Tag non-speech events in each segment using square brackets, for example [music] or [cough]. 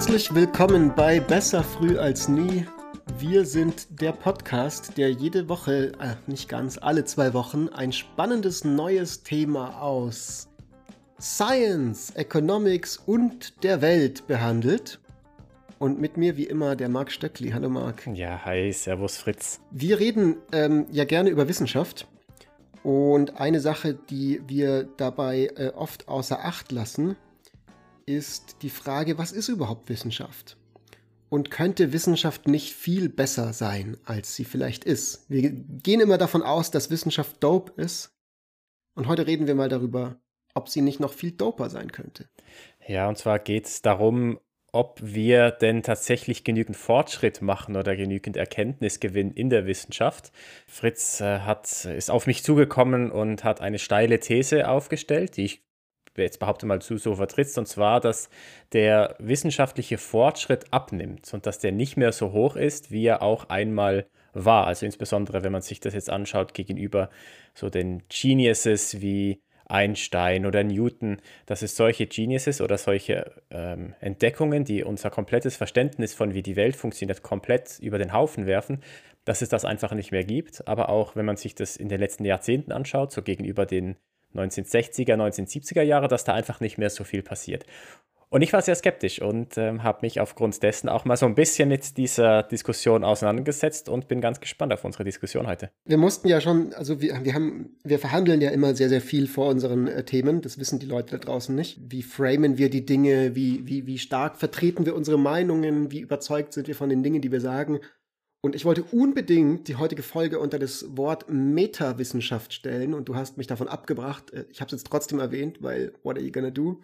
Herzlich willkommen bei Besser früh als nie. Wir sind der Podcast, der jede Woche, äh, nicht ganz, alle zwei Wochen ein spannendes neues Thema aus Science, Economics und der Welt behandelt. Und mit mir wie immer der Marc Stöckli. Hallo Marc. Ja, hi, Servus Fritz. Wir reden ähm, ja gerne über Wissenschaft. Und eine Sache, die wir dabei äh, oft außer Acht lassen, ist die Frage, was ist überhaupt Wissenschaft? Und könnte Wissenschaft nicht viel besser sein, als sie vielleicht ist? Wir gehen immer davon aus, dass Wissenschaft dope ist. Und heute reden wir mal darüber, ob sie nicht noch viel doper sein könnte. Ja, und zwar geht es darum, ob wir denn tatsächlich genügend Fortschritt machen oder genügend Erkenntnis gewinnen in der Wissenschaft. Fritz äh, hat, ist auf mich zugekommen und hat eine steile These aufgestellt, die ich jetzt behaupte mal zu so vertrittst, und zwar, dass der wissenschaftliche Fortschritt abnimmt und dass der nicht mehr so hoch ist, wie er auch einmal war. Also insbesondere, wenn man sich das jetzt anschaut gegenüber so den Geniuses wie Einstein oder Newton, dass es solche Geniuses oder solche ähm, Entdeckungen, die unser komplettes Verständnis von wie die Welt funktioniert, komplett über den Haufen werfen, dass es das einfach nicht mehr gibt. Aber auch wenn man sich das in den letzten Jahrzehnten anschaut, so gegenüber den 1960er, 1970er Jahre, dass da einfach nicht mehr so viel passiert. Und ich war sehr skeptisch und ähm, habe mich aufgrund dessen auch mal so ein bisschen mit dieser Diskussion auseinandergesetzt und bin ganz gespannt auf unsere Diskussion heute. Wir mussten ja schon, also wir, wir haben, wir verhandeln ja immer sehr, sehr viel vor unseren äh, Themen. Das wissen die Leute da draußen nicht. Wie framen wir die Dinge? Wie, wie, wie stark vertreten wir unsere Meinungen? Wie überzeugt sind wir von den Dingen, die wir sagen? Und ich wollte unbedingt die heutige Folge unter das Wort Metawissenschaft stellen und du hast mich davon abgebracht. Äh, ich habe es jetzt trotzdem erwähnt, weil what are you gonna do?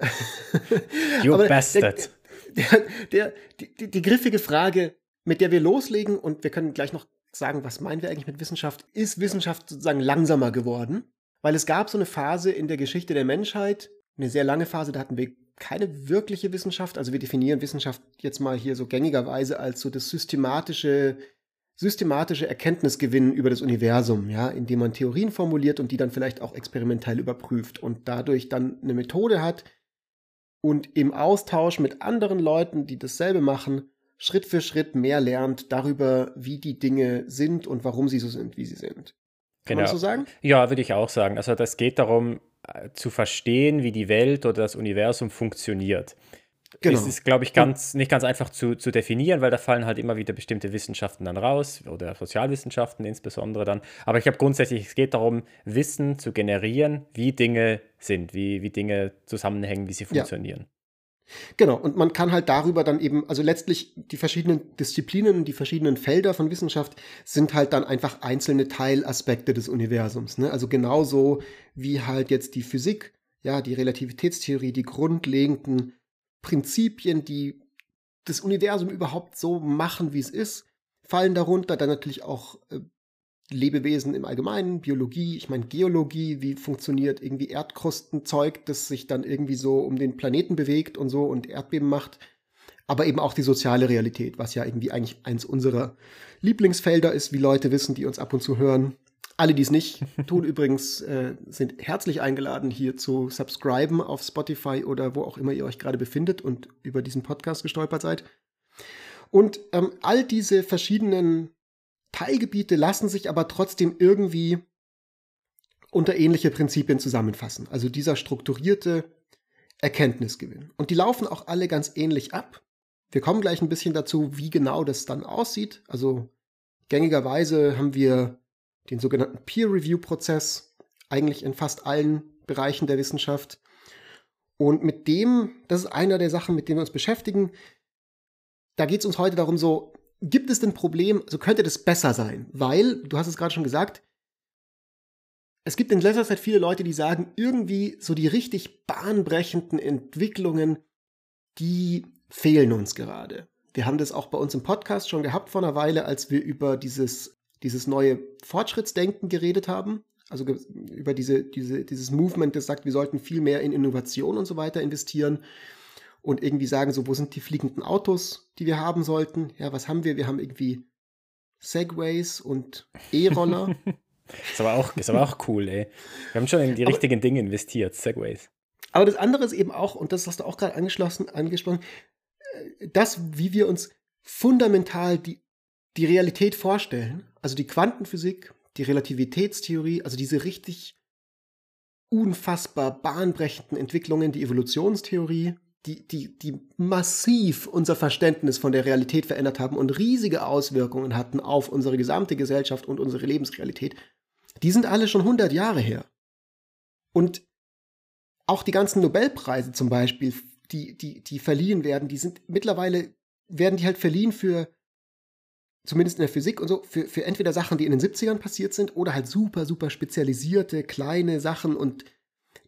[laughs] you Aber bastard. Der, der, der, die, die griffige Frage, mit der wir loslegen und wir können gleich noch sagen, was meinen wir eigentlich mit Wissenschaft? Ist Wissenschaft sozusagen langsamer geworden? Weil es gab so eine Phase in der Geschichte der Menschheit, eine sehr lange Phase, da hatten wir keine wirkliche Wissenschaft. Also wir definieren Wissenschaft jetzt mal hier so gängigerweise als so das systematische, systematische Erkenntnisgewinnen über das Universum, ja, indem man Theorien formuliert und die dann vielleicht auch experimentell überprüft und dadurch dann eine Methode hat und im Austausch mit anderen Leuten, die dasselbe machen, Schritt für Schritt mehr lernt darüber, wie die Dinge sind und warum sie so sind, wie sie sind. Kann genau. man das so sagen? Ja, würde ich auch sagen. Also das geht darum, zu verstehen, wie die Welt oder das Universum funktioniert. Genau. Das ist, glaube ich, ganz, nicht ganz einfach zu, zu definieren, weil da fallen halt immer wieder bestimmte Wissenschaften dann raus oder Sozialwissenschaften insbesondere dann. Aber ich glaube grundsätzlich, es geht darum, Wissen zu generieren, wie Dinge sind, wie, wie Dinge zusammenhängen, wie sie funktionieren. Ja. Genau, und man kann halt darüber dann eben, also letztlich die verschiedenen Disziplinen, die verschiedenen Felder von Wissenschaft sind halt dann einfach einzelne Teilaspekte des Universums. Ne? Also genauso wie halt jetzt die Physik, ja, die Relativitätstheorie, die grundlegenden Prinzipien, die das Universum überhaupt so machen, wie es ist, fallen darunter. Dann natürlich auch äh, Lebewesen im Allgemeinen, Biologie, ich meine Geologie, wie funktioniert irgendwie Erdkrustenzeug, das sich dann irgendwie so um den Planeten bewegt und so und Erdbeben macht. Aber eben auch die soziale Realität, was ja irgendwie eigentlich eins unserer Lieblingsfelder ist, wie Leute wissen, die uns ab und zu hören. Alle, die es nicht tun, [laughs] übrigens, äh, sind herzlich eingeladen, hier zu subscriben auf Spotify oder wo auch immer ihr euch gerade befindet und über diesen Podcast gestolpert seid. Und ähm, all diese verschiedenen Teilgebiete lassen sich aber trotzdem irgendwie unter ähnliche Prinzipien zusammenfassen. Also dieser strukturierte Erkenntnisgewinn. Und die laufen auch alle ganz ähnlich ab. Wir kommen gleich ein bisschen dazu, wie genau das dann aussieht. Also gängigerweise haben wir den sogenannten Peer-Review-Prozess eigentlich in fast allen Bereichen der Wissenschaft. Und mit dem, das ist einer der Sachen, mit denen wir uns beschäftigen. Da geht es uns heute darum, so gibt es denn Problem, also könnte das besser sein? Weil, du hast es gerade schon gesagt, es gibt in letzter Zeit viele Leute, die sagen, irgendwie so die richtig bahnbrechenden Entwicklungen, die fehlen uns gerade. Wir haben das auch bei uns im Podcast schon gehabt vor einer Weile, als wir über dieses, dieses neue Fortschrittsdenken geredet haben. Also über diese, diese, dieses Movement, das sagt, wir sollten viel mehr in Innovation und so weiter investieren und irgendwie sagen, so, wo sind die fliegenden Autos, die wir haben sollten? Ja, was haben wir? Wir haben irgendwie Segways und E-Roller. [laughs] ist, aber auch, ist aber auch cool, ey. Wir haben schon in die aber, richtigen Dinge investiert, Segways. Aber das andere ist eben auch, und das hast du auch gerade angeschlossen, angesprochen, äh, das, wie wir uns fundamental die, die Realität vorstellen, also die Quantenphysik, die Relativitätstheorie, also diese richtig unfassbar bahnbrechenden Entwicklungen, die Evolutionstheorie, die, die, die massiv unser Verständnis von der Realität verändert haben und riesige Auswirkungen hatten auf unsere gesamte Gesellschaft und unsere Lebensrealität, die sind alle schon 100 Jahre her. Und auch die ganzen Nobelpreise zum Beispiel, die, die, die verliehen werden, die sind mittlerweile, werden die halt verliehen für, zumindest in der Physik und so, für, für entweder Sachen, die in den 70ern passiert sind oder halt super, super spezialisierte kleine Sachen und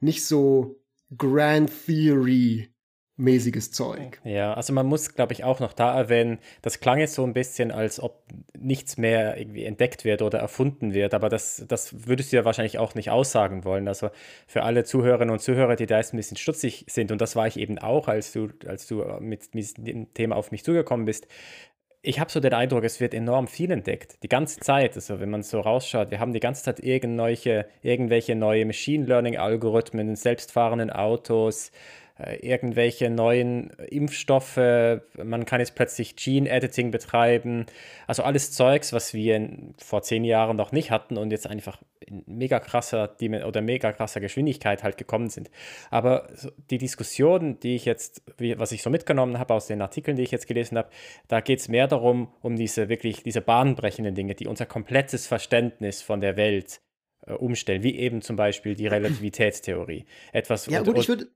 nicht so Grand Theory mäßiges Zeug. Ja, also man muss, glaube ich, auch noch da erwähnen, das klang jetzt so ein bisschen, als ob nichts mehr irgendwie entdeckt wird oder erfunden wird, aber das, das würdest du ja wahrscheinlich auch nicht aussagen wollen. Also für alle Zuhörerinnen und Zuhörer, die da jetzt ein bisschen stutzig sind, und das war ich eben auch, als du, als du mit diesem Thema auf mich zugekommen bist, ich habe so den Eindruck, es wird enorm viel entdeckt. Die ganze Zeit. Also wenn man so rausschaut, wir haben die ganze Zeit irgendwelche, irgendwelche neue Machine Learning-Algorithmen, selbstfahrenden Autos, irgendwelche neuen Impfstoffe, man kann jetzt plötzlich Gene Editing betreiben, also alles Zeugs, was wir vor zehn Jahren noch nicht hatten und jetzt einfach in mega krasser oder mega krasser Geschwindigkeit halt gekommen sind. Aber die Diskussion, die ich jetzt, was ich so mitgenommen habe aus den Artikeln, die ich jetzt gelesen habe, da geht es mehr darum, um diese wirklich diese bahnbrechenden Dinge, die unser komplettes Verständnis von der Welt äh, umstellen, wie eben zum Beispiel die Relativitätstheorie. Etwas, ja, gut, ich würde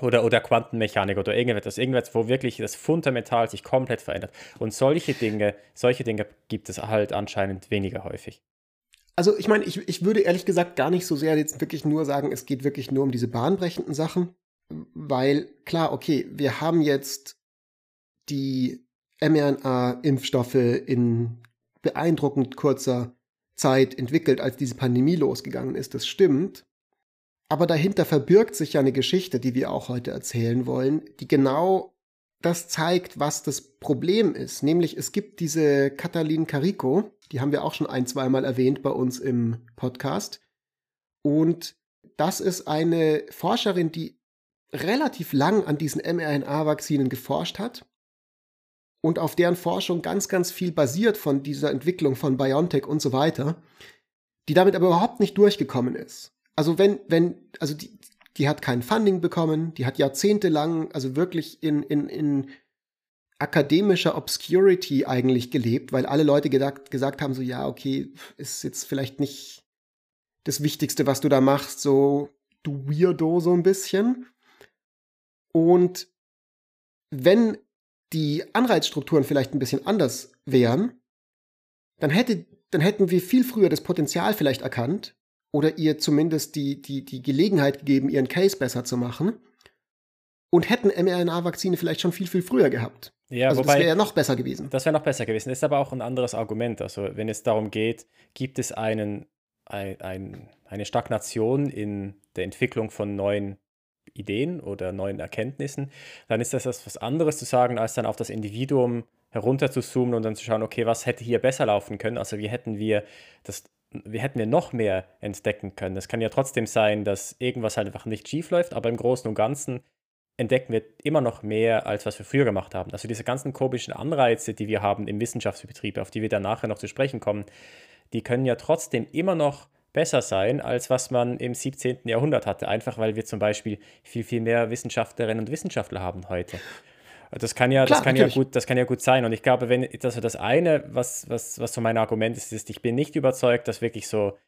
oder, oder Quantenmechanik oder irgendetwas, irgendwas, wo wirklich das Fundamental sich komplett verändert. Und solche Dinge, solche Dinge gibt es halt anscheinend weniger häufig. Also ich meine, ich, ich würde ehrlich gesagt gar nicht so sehr jetzt wirklich nur sagen, es geht wirklich nur um diese bahnbrechenden Sachen, weil klar, okay, wir haben jetzt die mRNA-Impfstoffe in beeindruckend kurzer Zeit entwickelt, als diese Pandemie losgegangen ist. Das stimmt. Aber dahinter verbirgt sich ja eine Geschichte, die wir auch heute erzählen wollen, die genau das zeigt, was das Problem ist. Nämlich es gibt diese Katalin Carico, die haben wir auch schon ein, zweimal erwähnt bei uns im Podcast. Und das ist eine Forscherin, die relativ lang an diesen mRNA-Vakzinen geforscht hat und auf deren Forschung ganz, ganz viel basiert von dieser Entwicklung von BioNTech und so weiter, die damit aber überhaupt nicht durchgekommen ist also wenn, wenn, also die, die hat kein Funding bekommen, die hat jahrzehntelang, also wirklich in, in, in akademischer Obscurity eigentlich gelebt, weil alle Leute gedacht, gesagt haben, so ja, okay, ist jetzt vielleicht nicht das Wichtigste, was du da machst, so du Weirdo so ein bisschen. Und wenn die Anreizstrukturen vielleicht ein bisschen anders wären, dann hätte, dann hätten wir viel früher das Potenzial vielleicht erkannt oder ihr zumindest die, die, die Gelegenheit gegeben, ihren Case besser zu machen und hätten mRNA-Vakzine vielleicht schon viel, viel früher gehabt. Ja, also wobei, das wäre ja noch besser gewesen. Das wäre noch besser gewesen. Das ist aber auch ein anderes Argument. Also wenn es darum geht, gibt es einen, ein, ein, eine Stagnation in der Entwicklung von neuen Ideen oder neuen Erkenntnissen, dann ist das etwas anderes zu sagen, als dann auf das Individuum herunter zu zoomen und dann zu schauen, okay, was hätte hier besser laufen können? Also wie hätten wir das wir hätten wir noch mehr entdecken können. Es kann ja trotzdem sein, dass irgendwas halt einfach nicht schief läuft, aber im Großen und Ganzen entdecken wir immer noch mehr, als was wir früher gemacht haben. Also diese ganzen komischen Anreize, die wir haben im Wissenschaftsbetrieb, auf die wir dann nachher noch zu sprechen kommen, die können ja trotzdem immer noch besser sein, als was man im 17. Jahrhundert hatte. Einfach weil wir zum Beispiel viel, viel mehr Wissenschaftlerinnen und Wissenschaftler haben heute. Das kann ja, Klar, das kann ja gut, das kann ja gut sein. Und ich glaube, wenn, also das eine, was, was, was so mein Argument ist, ist, ich bin nicht überzeugt, dass wirklich so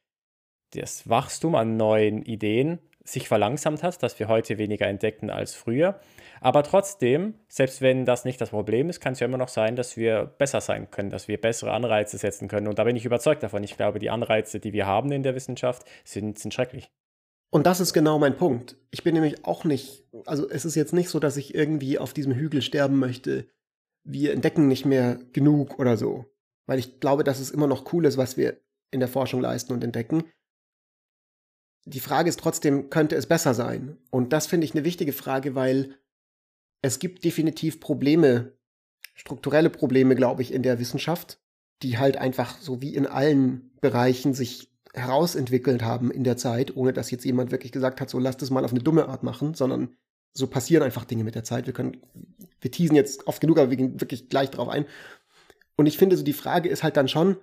das Wachstum an neuen Ideen sich verlangsamt hat, dass wir heute weniger entdecken als früher. Aber trotzdem, selbst wenn das nicht das Problem ist, kann es ja immer noch sein, dass wir besser sein können, dass wir bessere Anreize setzen können. Und da bin ich überzeugt davon. Ich glaube, die Anreize, die wir haben in der Wissenschaft, sind, sind schrecklich. Und das ist genau mein Punkt. Ich bin nämlich auch nicht, also es ist jetzt nicht so, dass ich irgendwie auf diesem Hügel sterben möchte. Wir entdecken nicht mehr genug oder so. Weil ich glaube, dass es immer noch cool ist, was wir in der Forschung leisten und entdecken. Die Frage ist trotzdem, könnte es besser sein? Und das finde ich eine wichtige Frage, weil es gibt definitiv Probleme, strukturelle Probleme, glaube ich, in der Wissenschaft, die halt einfach so wie in allen Bereichen sich herausentwickelt haben in der Zeit, ohne dass jetzt jemand wirklich gesagt hat, so lasst es mal auf eine dumme Art machen, sondern so passieren einfach Dinge mit der Zeit. Wir können, wir teasen jetzt oft genug, aber wir gehen wirklich gleich drauf ein. Und ich finde so, die Frage ist halt dann schon,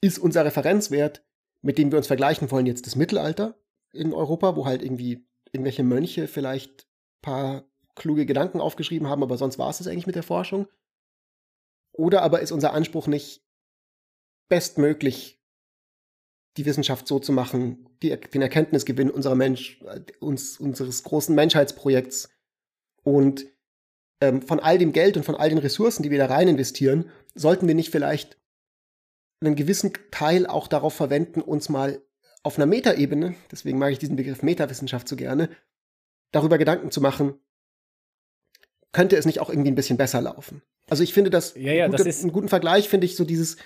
ist unser Referenzwert, mit dem wir uns vergleichen wollen, jetzt das Mittelalter in Europa, wo halt irgendwie irgendwelche Mönche vielleicht paar kluge Gedanken aufgeschrieben haben, aber sonst war es das eigentlich mit der Forschung? Oder aber ist unser Anspruch nicht bestmöglich die Wissenschaft so zu machen, die, den Erkenntnisgewinn unserer Mensch, äh, uns, unseres großen Menschheitsprojekts und ähm, von all dem Geld und von all den Ressourcen, die wir da rein investieren, sollten wir nicht vielleicht einen gewissen Teil auch darauf verwenden, uns mal auf einer Metaebene, deswegen mag ich diesen Begriff Metawissenschaft so gerne, darüber Gedanken zu machen, könnte es nicht auch irgendwie ein bisschen besser laufen? Also ich finde das, ja, ja, gute, das ist einen guten Vergleich finde ich so dieses,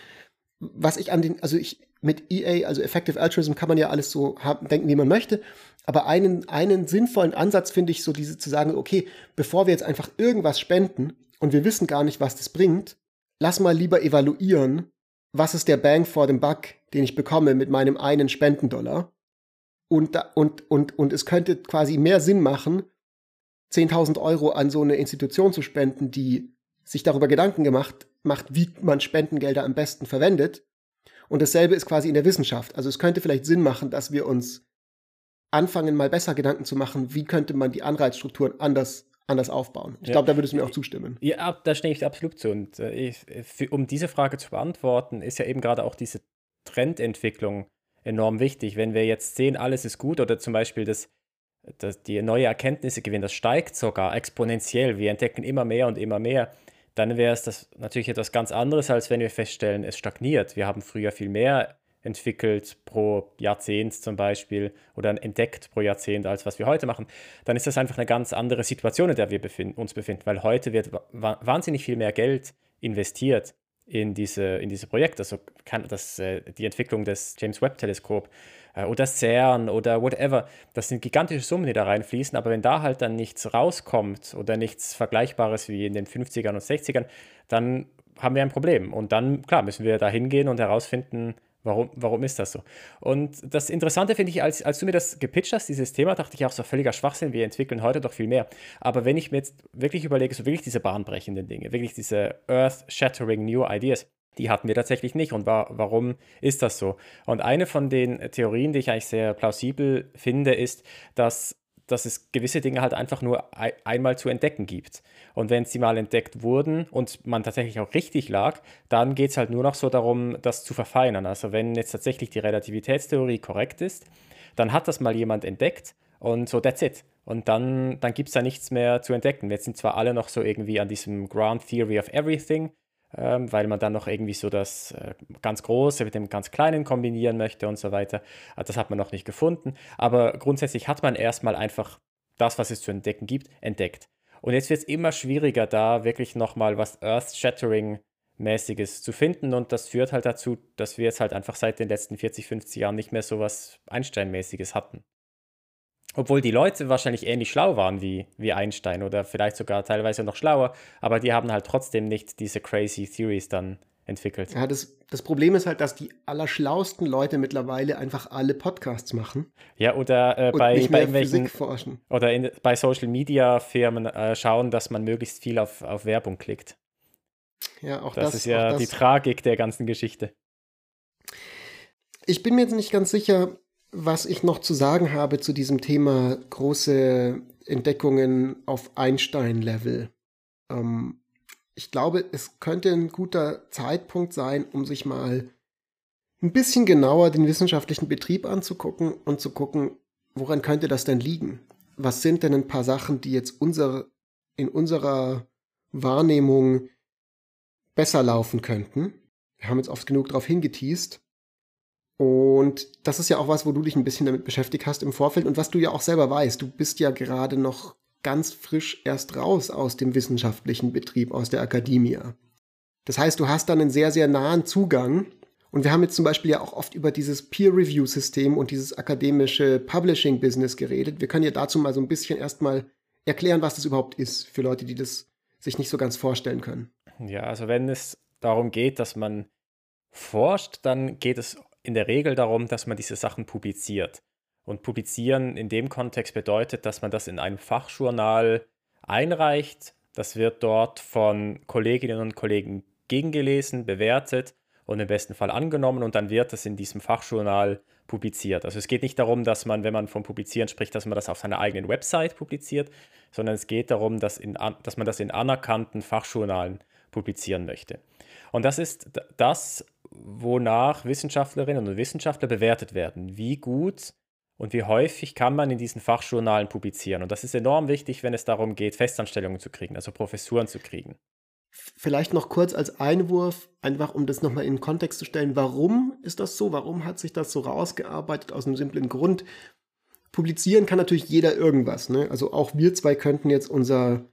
was ich an den, also ich mit EA, also Effective Altruism, kann man ja alles so haben, denken, wie man möchte. Aber einen, einen sinnvollen Ansatz finde ich so, diese zu sagen, okay, bevor wir jetzt einfach irgendwas spenden und wir wissen gar nicht, was das bringt, lass mal lieber evaluieren, was ist der Bang for the Buck, den ich bekomme mit meinem einen Spendendollar. Und, und, und, und es könnte quasi mehr Sinn machen, 10.000 Euro an so eine Institution zu spenden, die sich darüber Gedanken gemacht macht, wie man Spendengelder am besten verwendet. Und dasselbe ist quasi in der Wissenschaft. Also es könnte vielleicht Sinn machen, dass wir uns anfangen, mal besser Gedanken zu machen, wie könnte man die Anreizstrukturen anders, anders aufbauen. Ich ja. glaube, da würdest du mir auch zustimmen. Ja, da stimme ich absolut zu. Und äh, ich, für, um diese Frage zu beantworten, ist ja eben gerade auch diese Trendentwicklung enorm wichtig. Wenn wir jetzt sehen, alles ist gut oder zum Beispiel das, das, die neue Erkenntnisse gewinnen, das steigt sogar exponentiell. Wir entdecken immer mehr und immer mehr dann wäre es das natürlich etwas ganz anderes, als wenn wir feststellen, es stagniert. Wir haben früher viel mehr entwickelt pro Jahrzehnt zum Beispiel oder entdeckt pro Jahrzehnt, als was wir heute machen, dann ist das einfach eine ganz andere Situation, in der wir befinden, uns befinden, weil heute wird wahnsinnig viel mehr Geld investiert in diese, in diese Projekte. Also kann das, äh, die Entwicklung des James Webb Teleskop oder CERN oder whatever. Das sind gigantische Summen, die da reinfließen, aber wenn da halt dann nichts rauskommt oder nichts Vergleichbares wie in den 50ern und 60ern, dann haben wir ein Problem. Und dann, klar, müssen wir da hingehen und herausfinden, Warum, warum ist das so? Und das Interessante finde ich, als, als du mir das gepitcht hast, dieses Thema, dachte ich auch so völliger Schwachsinn, wir entwickeln heute doch viel mehr. Aber wenn ich mir jetzt wirklich überlege, so wirklich diese bahnbrechenden Dinge, wirklich diese earth-shattering new ideas, die hatten wir tatsächlich nicht. Und wa warum ist das so? Und eine von den Theorien, die ich eigentlich sehr plausibel finde, ist, dass, dass es gewisse Dinge halt einfach nur einmal zu entdecken gibt. Und wenn sie mal entdeckt wurden und man tatsächlich auch richtig lag, dann geht es halt nur noch so darum, das zu verfeinern. Also wenn jetzt tatsächlich die Relativitätstheorie korrekt ist, dann hat das mal jemand entdeckt und so, that's it. Und dann, dann gibt es da nichts mehr zu entdecken. Jetzt sind zwar alle noch so irgendwie an diesem Ground Theory of Everything ähm, weil man dann noch irgendwie so das äh, ganz Große mit dem ganz Kleinen kombinieren möchte und so weiter. Also das hat man noch nicht gefunden. Aber grundsätzlich hat man erstmal einfach das, was es zu entdecken gibt, entdeckt. Und jetzt wird es immer schwieriger, da wirklich nochmal was Earth-Shattering-mäßiges zu finden. Und das führt halt dazu, dass wir jetzt halt einfach seit den letzten 40, 50 Jahren nicht mehr so was Einstein-mäßiges hatten. Obwohl die Leute wahrscheinlich ähnlich schlau waren wie, wie Einstein oder vielleicht sogar teilweise noch schlauer, aber die haben halt trotzdem nicht diese crazy Theories dann entwickelt. Ja, das, das Problem ist halt, dass die allerschlausten Leute mittlerweile einfach alle Podcasts machen. Ja, oder äh, bei, bei irgendwelchen forschen. oder in, bei Social Media Firmen äh, schauen, dass man möglichst viel auf, auf Werbung klickt. Ja, auch das, das ist ja das. die Tragik der ganzen Geschichte. Ich bin mir jetzt nicht ganz sicher, was ich noch zu sagen habe zu diesem Thema große Entdeckungen auf Einstein-Level. Ähm, ich glaube, es könnte ein guter Zeitpunkt sein, um sich mal ein bisschen genauer den wissenschaftlichen Betrieb anzugucken und zu gucken, woran könnte das denn liegen? Was sind denn ein paar Sachen, die jetzt unsere, in unserer Wahrnehmung besser laufen könnten? Wir haben jetzt oft genug darauf hingeteased. Und das ist ja auch was, wo du dich ein bisschen damit beschäftigt hast im Vorfeld und was du ja auch selber weißt. Du bist ja gerade noch ganz frisch erst raus aus dem wissenschaftlichen Betrieb, aus der Akademie. Das heißt, du hast dann einen sehr, sehr nahen Zugang. Und wir haben jetzt zum Beispiel ja auch oft über dieses Peer-Review-System und dieses akademische Publishing-Business geredet. Wir können ja dazu mal so ein bisschen erstmal erklären, was das überhaupt ist, für Leute, die das sich nicht so ganz vorstellen können. Ja, also wenn es darum geht, dass man forscht, dann geht es in der Regel darum, dass man diese Sachen publiziert. Und publizieren in dem Kontext bedeutet, dass man das in einem Fachjournal einreicht. Das wird dort von Kolleginnen und Kollegen gegengelesen, bewertet und im besten Fall angenommen und dann wird das in diesem Fachjournal publiziert. Also es geht nicht darum, dass man, wenn man vom Publizieren spricht, dass man das auf seiner eigenen Website publiziert, sondern es geht darum, dass, in, dass man das in anerkannten Fachjournalen publizieren möchte. Und das ist das, wonach Wissenschaftlerinnen und Wissenschaftler bewertet werden. Wie gut und wie häufig kann man in diesen Fachjournalen publizieren. Und das ist enorm wichtig, wenn es darum geht, Festanstellungen zu kriegen, also Professuren zu kriegen. Vielleicht noch kurz als Einwurf, einfach um das nochmal in den Kontext zu stellen, warum ist das so? Warum hat sich das so rausgearbeitet? Aus einem simplen Grund. Publizieren kann natürlich jeder irgendwas. Ne? Also auch wir zwei könnten jetzt unser,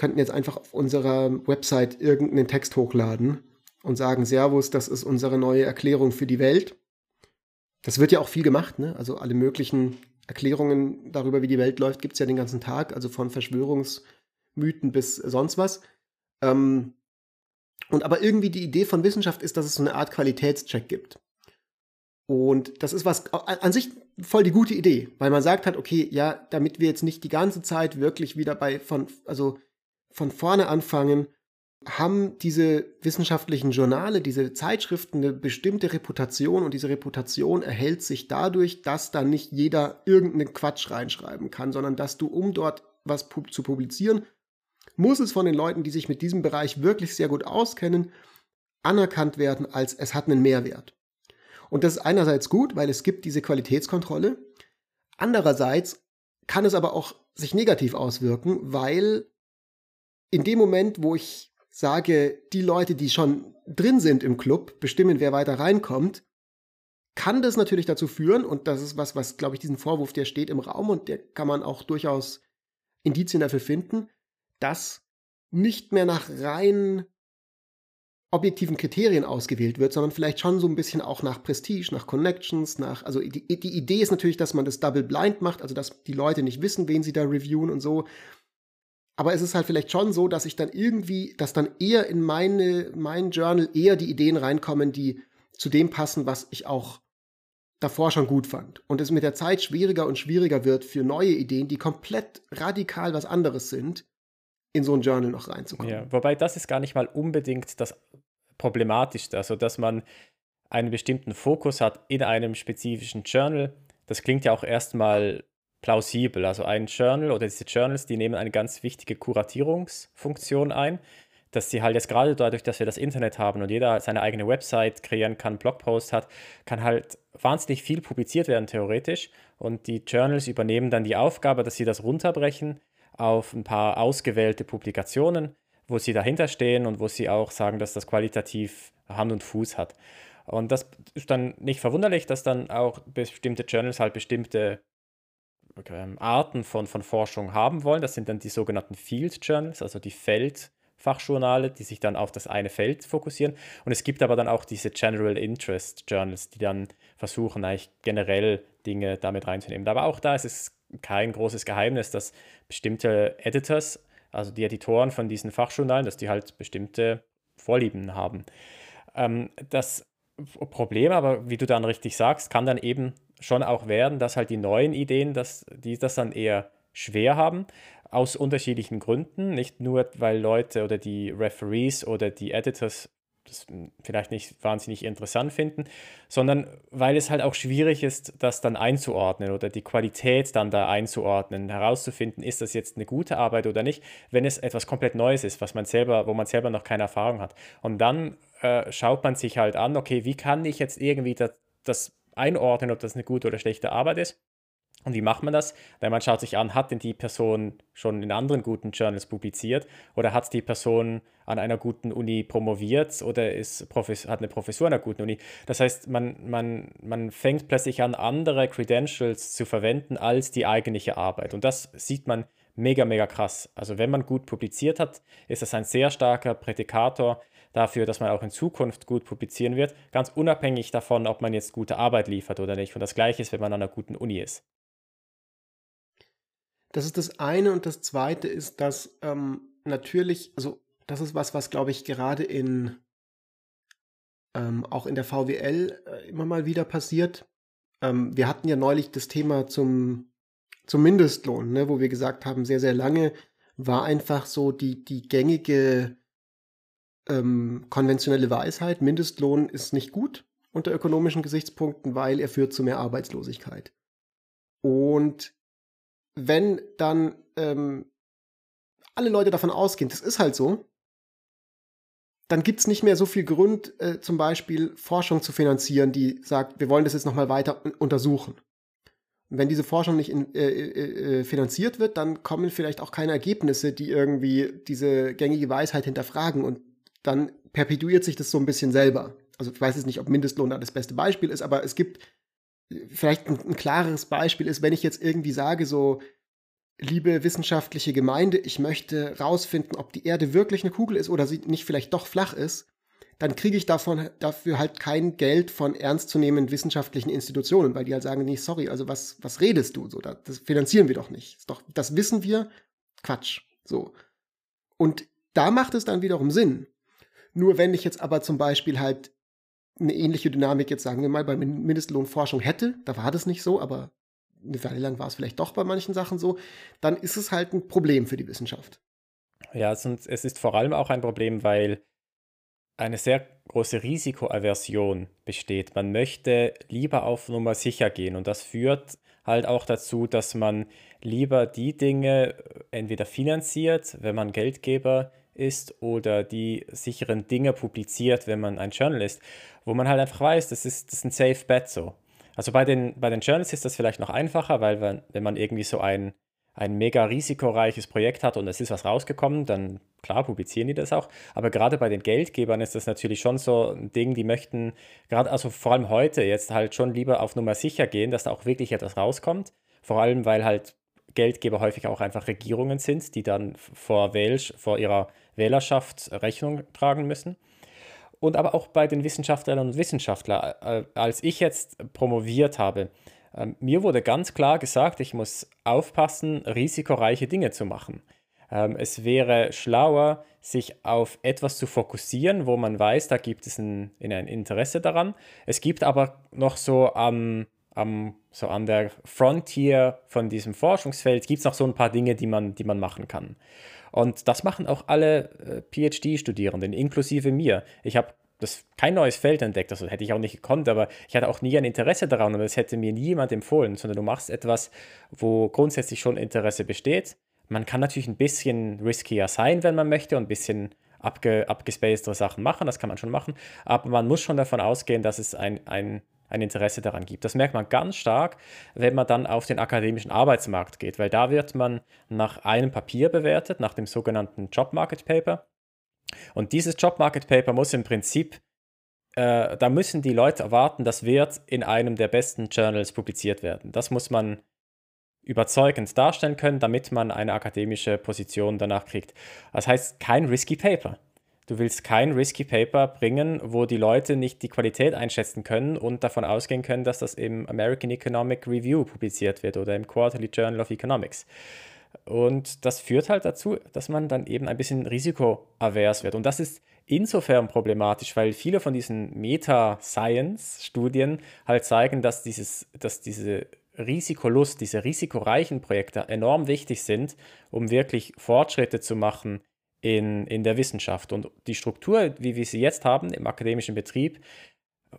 könnten jetzt einfach auf unserer Website irgendeinen Text hochladen und sagen, Servus, das ist unsere neue Erklärung für die Welt. Das wird ja auch viel gemacht, ne? Also alle möglichen Erklärungen darüber, wie die Welt läuft, gibt es ja den ganzen Tag, also von Verschwörungsmythen bis sonst was. Ähm, und aber irgendwie die Idee von Wissenschaft ist, dass es so eine Art Qualitätscheck gibt. Und das ist was an sich voll die gute Idee, weil man sagt hat, okay, ja, damit wir jetzt nicht die ganze Zeit wirklich wieder bei von, also von vorne anfangen haben diese wissenschaftlichen Journale, diese Zeitschriften eine bestimmte Reputation und diese Reputation erhält sich dadurch, dass da nicht jeder irgendeinen Quatsch reinschreiben kann, sondern dass du, um dort was pu zu publizieren, muss es von den Leuten, die sich mit diesem Bereich wirklich sehr gut auskennen, anerkannt werden als es hat einen Mehrwert. Und das ist einerseits gut, weil es gibt diese Qualitätskontrolle. Andererseits kann es aber auch sich negativ auswirken, weil in dem Moment, wo ich sage, die Leute, die schon drin sind im Club, bestimmen, wer weiter reinkommt, kann das natürlich dazu führen, und das ist was, was, glaube ich, diesen Vorwurf, der steht im Raum und der kann man auch durchaus Indizien dafür finden, dass nicht mehr nach rein objektiven Kriterien ausgewählt wird, sondern vielleicht schon so ein bisschen auch nach Prestige, nach Connections, nach, also die, die Idee ist natürlich, dass man das Double Blind macht, also dass die Leute nicht wissen, wen sie da reviewen und so. Aber es ist halt vielleicht schon so, dass ich dann irgendwie, dass dann eher in meine, mein Journal eher die Ideen reinkommen, die zu dem passen, was ich auch davor schon gut fand. Und es mit der Zeit schwieriger und schwieriger wird für neue Ideen, die komplett radikal was anderes sind, in so ein Journal noch reinzukommen. Ja, wobei das ist gar nicht mal unbedingt das Problematischste. Also, dass man einen bestimmten Fokus hat in einem spezifischen Journal. Das klingt ja auch erstmal plausibel. Also ein Journal oder diese Journals, die nehmen eine ganz wichtige Kuratierungsfunktion ein, dass sie halt jetzt gerade dadurch, dass wir das Internet haben und jeder seine eigene Website kreieren kann, Blogpost hat, kann halt wahnsinnig viel publiziert werden theoretisch und die Journals übernehmen dann die Aufgabe, dass sie das runterbrechen auf ein paar ausgewählte Publikationen, wo sie dahinter stehen und wo sie auch sagen, dass das qualitativ Hand und Fuß hat. Und das ist dann nicht verwunderlich, dass dann auch bestimmte Journals halt bestimmte ähm, Arten von, von Forschung haben wollen. Das sind dann die sogenannten Field Journals, also die Feldfachjournale, die sich dann auf das eine Feld fokussieren. Und es gibt aber dann auch diese General Interest Journals, die dann versuchen, eigentlich generell Dinge damit reinzunehmen. Aber auch da ist es kein großes Geheimnis, dass bestimmte Editors, also die Editoren von diesen Fachjournalen, dass die halt bestimmte Vorlieben haben. Ähm, das Problem, aber wie du dann richtig sagst, kann dann eben schon auch werden, dass halt die neuen Ideen, dass die das dann eher schwer haben, aus unterschiedlichen Gründen. Nicht nur, weil Leute oder die Referees oder die Editors das vielleicht nicht wahnsinnig interessant finden, sondern weil es halt auch schwierig ist, das dann einzuordnen oder die Qualität dann da einzuordnen, herauszufinden, ist das jetzt eine gute Arbeit oder nicht, wenn es etwas komplett Neues ist, was man selber, wo man selber noch keine Erfahrung hat. Und dann äh, schaut man sich halt an, okay, wie kann ich jetzt irgendwie das, das einordnen, ob das eine gute oder schlechte Arbeit ist. Und wie macht man das? Weil man schaut sich an, hat denn die Person schon in anderen guten Journals publiziert oder hat die Person an einer guten Uni promoviert oder ist hat eine Professur an einer guten Uni. Das heißt, man, man, man fängt plötzlich an, andere Credentials zu verwenden als die eigentliche Arbeit. Und das sieht man mega, mega krass. Also wenn man gut publiziert hat, ist das ein sehr starker Prädikator dafür, dass man auch in Zukunft gut publizieren wird, ganz unabhängig davon, ob man jetzt gute Arbeit liefert oder nicht. Und das gleiche ist, wenn man an einer guten Uni ist. Das ist das eine und das zweite ist, dass ähm, natürlich, also das ist was, was glaube ich gerade in ähm, auch in der VWL äh, immer mal wieder passiert. Ähm, wir hatten ja neulich das Thema zum, zum Mindestlohn, ne, wo wir gesagt haben, sehr, sehr lange war einfach so die, die gängige ähm, konventionelle Weisheit, Mindestlohn ist nicht gut unter ökonomischen Gesichtspunkten, weil er führt zu mehr Arbeitslosigkeit. Und wenn dann ähm, alle Leute davon ausgehen, das ist halt so, dann gibt es nicht mehr so viel Grund, äh, zum Beispiel Forschung zu finanzieren, die sagt, wir wollen das jetzt nochmal weiter untersuchen. Und wenn diese Forschung nicht in, äh, äh, äh, finanziert wird, dann kommen vielleicht auch keine Ergebnisse, die irgendwie diese gängige Weisheit hinterfragen und dann perpetuiert sich das so ein bisschen selber. Also ich weiß jetzt nicht, ob Mindestlohn da das beste Beispiel ist, aber es gibt vielleicht ein, ein klareres Beispiel ist, wenn ich jetzt irgendwie sage, so, liebe wissenschaftliche Gemeinde, ich möchte rausfinden, ob die Erde wirklich eine Kugel ist oder sie nicht vielleicht doch flach ist, dann kriege ich davon dafür halt kein Geld von ernstzunehmenden wissenschaftlichen Institutionen, weil die halt sagen, nee, sorry, also was, was redest du? So, das finanzieren wir doch nicht. Doch, das wissen wir, Quatsch. So. Und da macht es dann wiederum Sinn. Nur wenn ich jetzt aber zum Beispiel halt eine ähnliche Dynamik jetzt, sagen wir mal, bei Mindestlohnforschung hätte, da war das nicht so, aber eine Weile lang war es vielleicht doch bei manchen Sachen so, dann ist es halt ein Problem für die Wissenschaft. Ja, es ist vor allem auch ein Problem, weil eine sehr große Risikoaversion besteht. Man möchte lieber auf Nummer sicher gehen und das führt halt auch dazu, dass man lieber die Dinge entweder finanziert, wenn man Geldgeber ist oder die sicheren Dinge publiziert, wenn man ein Journal ist, wo man halt einfach weiß, das ist, das ist ein Safe Bet so. Also bei den, bei den Journals ist das vielleicht noch einfacher, weil wenn, wenn man irgendwie so ein, ein mega risikoreiches Projekt hat und es ist was rausgekommen, dann klar publizieren die das auch. Aber gerade bei den Geldgebern ist das natürlich schon so ein Ding, die möchten, gerade also vor allem heute jetzt halt schon lieber auf Nummer sicher gehen, dass da auch wirklich etwas rauskommt. Vor allem, weil halt Geldgeber häufig auch einfach Regierungen sind, die dann vor, Wähl vor ihrer Wählerschaft Rechnung tragen müssen. Und aber auch bei den Wissenschaftlerinnen und Wissenschaftlern. Äh, als ich jetzt promoviert habe, äh, mir wurde ganz klar gesagt, ich muss aufpassen, risikoreiche Dinge zu machen. Ähm, es wäre schlauer, sich auf etwas zu fokussieren, wo man weiß, da gibt es ein, ein Interesse daran. Es gibt aber noch so am, am, so an der Frontier von diesem Forschungsfeld, gibt es noch so ein paar Dinge, die man, die man machen kann. Und das machen auch alle äh, PhD-Studierenden, inklusive mir. Ich habe das kein neues Feld entdeckt, das hätte ich auch nicht gekonnt, aber ich hatte auch nie ein Interesse daran und es hätte mir niemand empfohlen, sondern du machst etwas, wo grundsätzlich schon Interesse besteht. Man kann natürlich ein bisschen riskier sein, wenn man möchte und ein bisschen abge, abgespacedere Sachen machen, das kann man schon machen, aber man muss schon davon ausgehen, dass es ein, ein ein Interesse daran gibt. Das merkt man ganz stark, wenn man dann auf den akademischen Arbeitsmarkt geht, weil da wird man nach einem Papier bewertet, nach dem sogenannten Job Market Paper. Und dieses Job Market Paper muss im Prinzip, äh, da müssen die Leute erwarten, das wird in einem der besten Journals publiziert werden. Das muss man überzeugend darstellen können, damit man eine akademische Position danach kriegt. Das heißt, kein risky Paper. Du willst kein Risky Paper bringen, wo die Leute nicht die Qualität einschätzen können und davon ausgehen können, dass das im American Economic Review publiziert wird oder im Quarterly Journal of Economics. Und das führt halt dazu, dass man dann eben ein bisschen risikoavers wird. Und das ist insofern problematisch, weil viele von diesen Meta-Science-Studien halt zeigen, dass, dieses, dass diese Risikolust, diese risikoreichen Projekte enorm wichtig sind, um wirklich Fortschritte zu machen in, in der Wissenschaft. Und die Struktur, wie wir sie jetzt haben im akademischen Betrieb,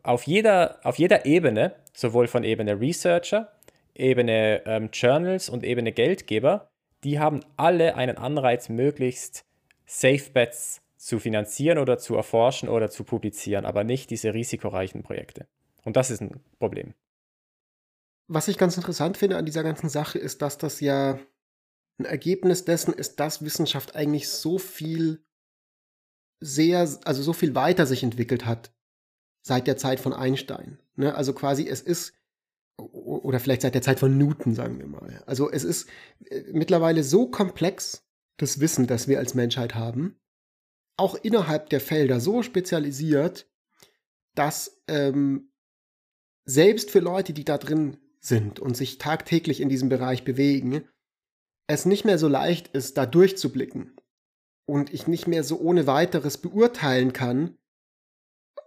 auf jeder, auf jeder Ebene, sowohl von Ebene Researcher, Ebene ähm, Journals und Ebene Geldgeber, die haben alle einen Anreiz, möglichst Safe Bets zu finanzieren oder zu erforschen oder zu publizieren, aber nicht diese risikoreichen Projekte. Und das ist ein Problem. Was ich ganz interessant finde an dieser ganzen Sache ist, dass das ja ein Ergebnis dessen ist, dass Wissenschaft eigentlich so viel sehr, also so viel weiter sich entwickelt hat seit der Zeit von Einstein. Ne? Also quasi es ist, oder vielleicht seit der Zeit von Newton, sagen wir mal. Also es ist äh, mittlerweile so komplex, das Wissen, das wir als Menschheit haben, auch innerhalb der Felder so spezialisiert, dass ähm, selbst für Leute, die da drin sind und sich tagtäglich in diesem Bereich bewegen, es nicht mehr so leicht ist, da durchzublicken und ich nicht mehr so ohne weiteres beurteilen kann,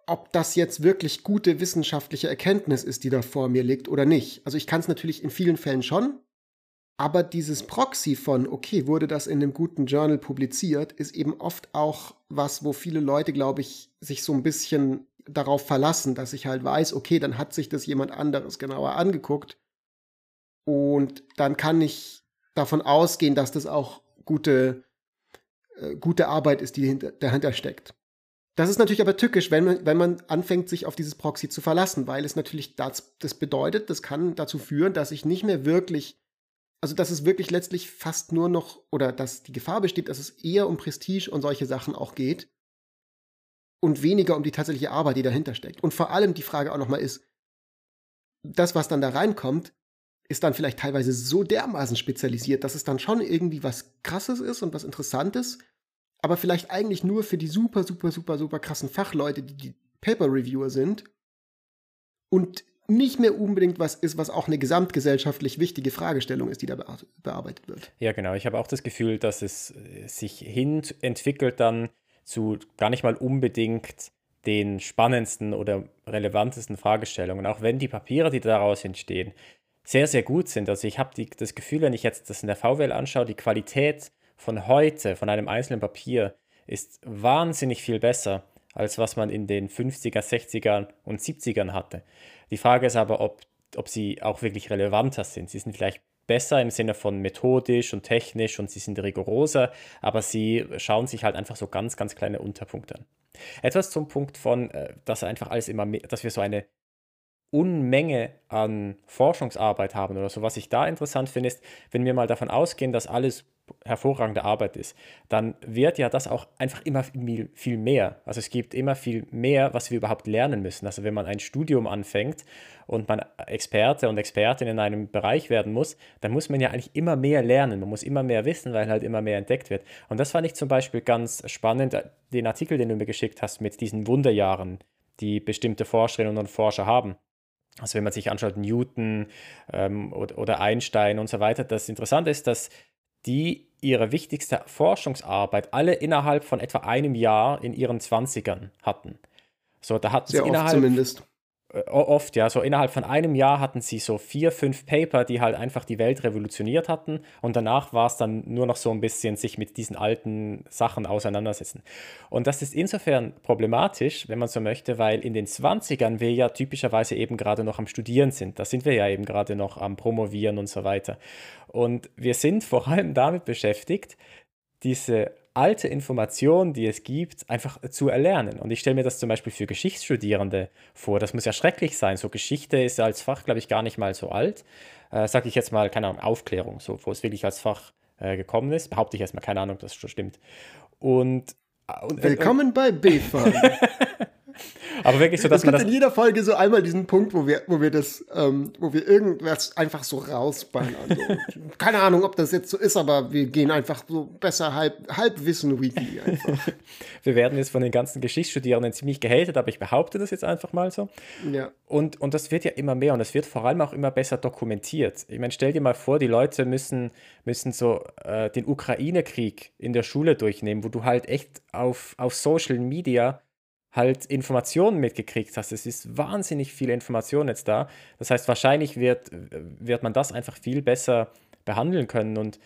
ob das jetzt wirklich gute wissenschaftliche Erkenntnis ist, die da vor mir liegt oder nicht. Also ich kann es natürlich in vielen Fällen schon, aber dieses Proxy von, okay, wurde das in einem guten Journal publiziert, ist eben oft auch was, wo viele Leute, glaube ich, sich so ein bisschen darauf verlassen, dass ich halt weiß, okay, dann hat sich das jemand anderes genauer angeguckt und dann kann ich davon ausgehen, dass das auch gute, äh, gute Arbeit ist, die dahinter steckt. Das ist natürlich aber tückisch, wenn man, wenn man anfängt, sich auf dieses Proxy zu verlassen, weil es natürlich das, das bedeutet, das kann dazu führen, dass ich nicht mehr wirklich, also dass es wirklich letztlich fast nur noch, oder dass die Gefahr besteht, dass es eher um Prestige und solche Sachen auch geht und weniger um die tatsächliche Arbeit, die dahinter steckt. Und vor allem die Frage auch nochmal ist, das, was dann da reinkommt, ist dann vielleicht teilweise so dermaßen spezialisiert, dass es dann schon irgendwie was Krasses ist und was Interessantes aber vielleicht eigentlich nur für die super, super, super, super krassen Fachleute, die die Paper-Reviewer sind und nicht mehr unbedingt was ist, was auch eine gesamtgesellschaftlich wichtige Fragestellung ist, die da bearbeitet wird. Ja, genau. Ich habe auch das Gefühl, dass es äh, sich hin entwickelt dann zu gar nicht mal unbedingt den spannendsten oder relevantesten Fragestellungen, auch wenn die Papiere, die daraus entstehen, sehr, sehr gut sind. Also ich habe das Gefühl, wenn ich jetzt das in der VWL anschaue, die Qualität von heute, von einem einzelnen Papier, ist wahnsinnig viel besser, als was man in den 50er, 60er und 70ern hatte. Die Frage ist aber, ob, ob sie auch wirklich relevanter sind. Sie sind vielleicht besser im Sinne von methodisch und technisch und sie sind rigoroser, aber sie schauen sich halt einfach so ganz, ganz kleine Unterpunkte an. Etwas zum Punkt von, äh, dass einfach alles immer mehr, dass wir so eine Unmenge an Forschungsarbeit haben oder so. Was ich da interessant finde, ist, wenn wir mal davon ausgehen, dass alles hervorragende Arbeit ist, dann wird ja das auch einfach immer viel mehr. Also es gibt immer viel mehr, was wir überhaupt lernen müssen. Also wenn man ein Studium anfängt und man Experte und Expertin in einem Bereich werden muss, dann muss man ja eigentlich immer mehr lernen. Man muss immer mehr wissen, weil halt immer mehr entdeckt wird. Und das fand ich zum Beispiel ganz spannend, den Artikel, den du mir geschickt hast mit diesen Wunderjahren, die bestimmte Forscherinnen und Forscher haben. Also wenn man sich anschaut, Newton ähm, oder, oder Einstein und so weiter, das Interessante ist, dass die ihre wichtigste Forschungsarbeit alle innerhalb von etwa einem Jahr in ihren 20ern hatten. So, da hatten Sehr sie innerhalb, zumindest. Äh, oft, ja. So innerhalb von einem Jahr hatten sie so vier, fünf Paper, die halt einfach die Welt revolutioniert hatten. Und danach war es dann nur noch so ein bisschen sich mit diesen alten Sachen auseinandersetzen. Und das ist insofern problematisch, wenn man so möchte, weil in den 20ern wir ja typischerweise eben gerade noch am Studieren sind. Da sind wir ja eben gerade noch am Promovieren und so weiter. Und wir sind vor allem damit beschäftigt, diese alte Information, die es gibt, einfach zu erlernen. Und ich stelle mir das zum Beispiel für Geschichtsstudierende vor. Das muss ja schrecklich sein. So Geschichte ist als Fach, glaube ich, gar nicht mal so alt. Äh, Sage ich jetzt mal, keine Ahnung, Aufklärung, so, wo es wirklich als Fach äh, gekommen ist. Behaupte ich erstmal, keine Ahnung, ob das schon stimmt. Und, äh, und Willkommen und, bei BFA. [laughs] Aber wirklich so, dass es man das. in jeder Folge so einmal diesen Punkt, wo wir, wo wir das, ähm, wo wir irgendwas einfach so rausballern. Also, [laughs] keine Ahnung, ob das jetzt so ist, aber wir gehen einfach so besser halb, halbwissen Weekly einfach. [laughs] wir werden jetzt von den ganzen Geschichtsstudierenden ziemlich gehatet, aber ich behaupte das jetzt einfach mal so. Ja. Und, und das wird ja immer mehr und es wird vor allem auch immer besser dokumentiert. Ich meine, stell dir mal vor, die Leute müssen, müssen so äh, den Ukraine-Krieg in der Schule durchnehmen, wo du halt echt auf, auf Social Media halt Informationen mitgekriegt hast. Es ist wahnsinnig viel Information jetzt da. Das heißt, wahrscheinlich wird, wird man das einfach viel besser behandeln können und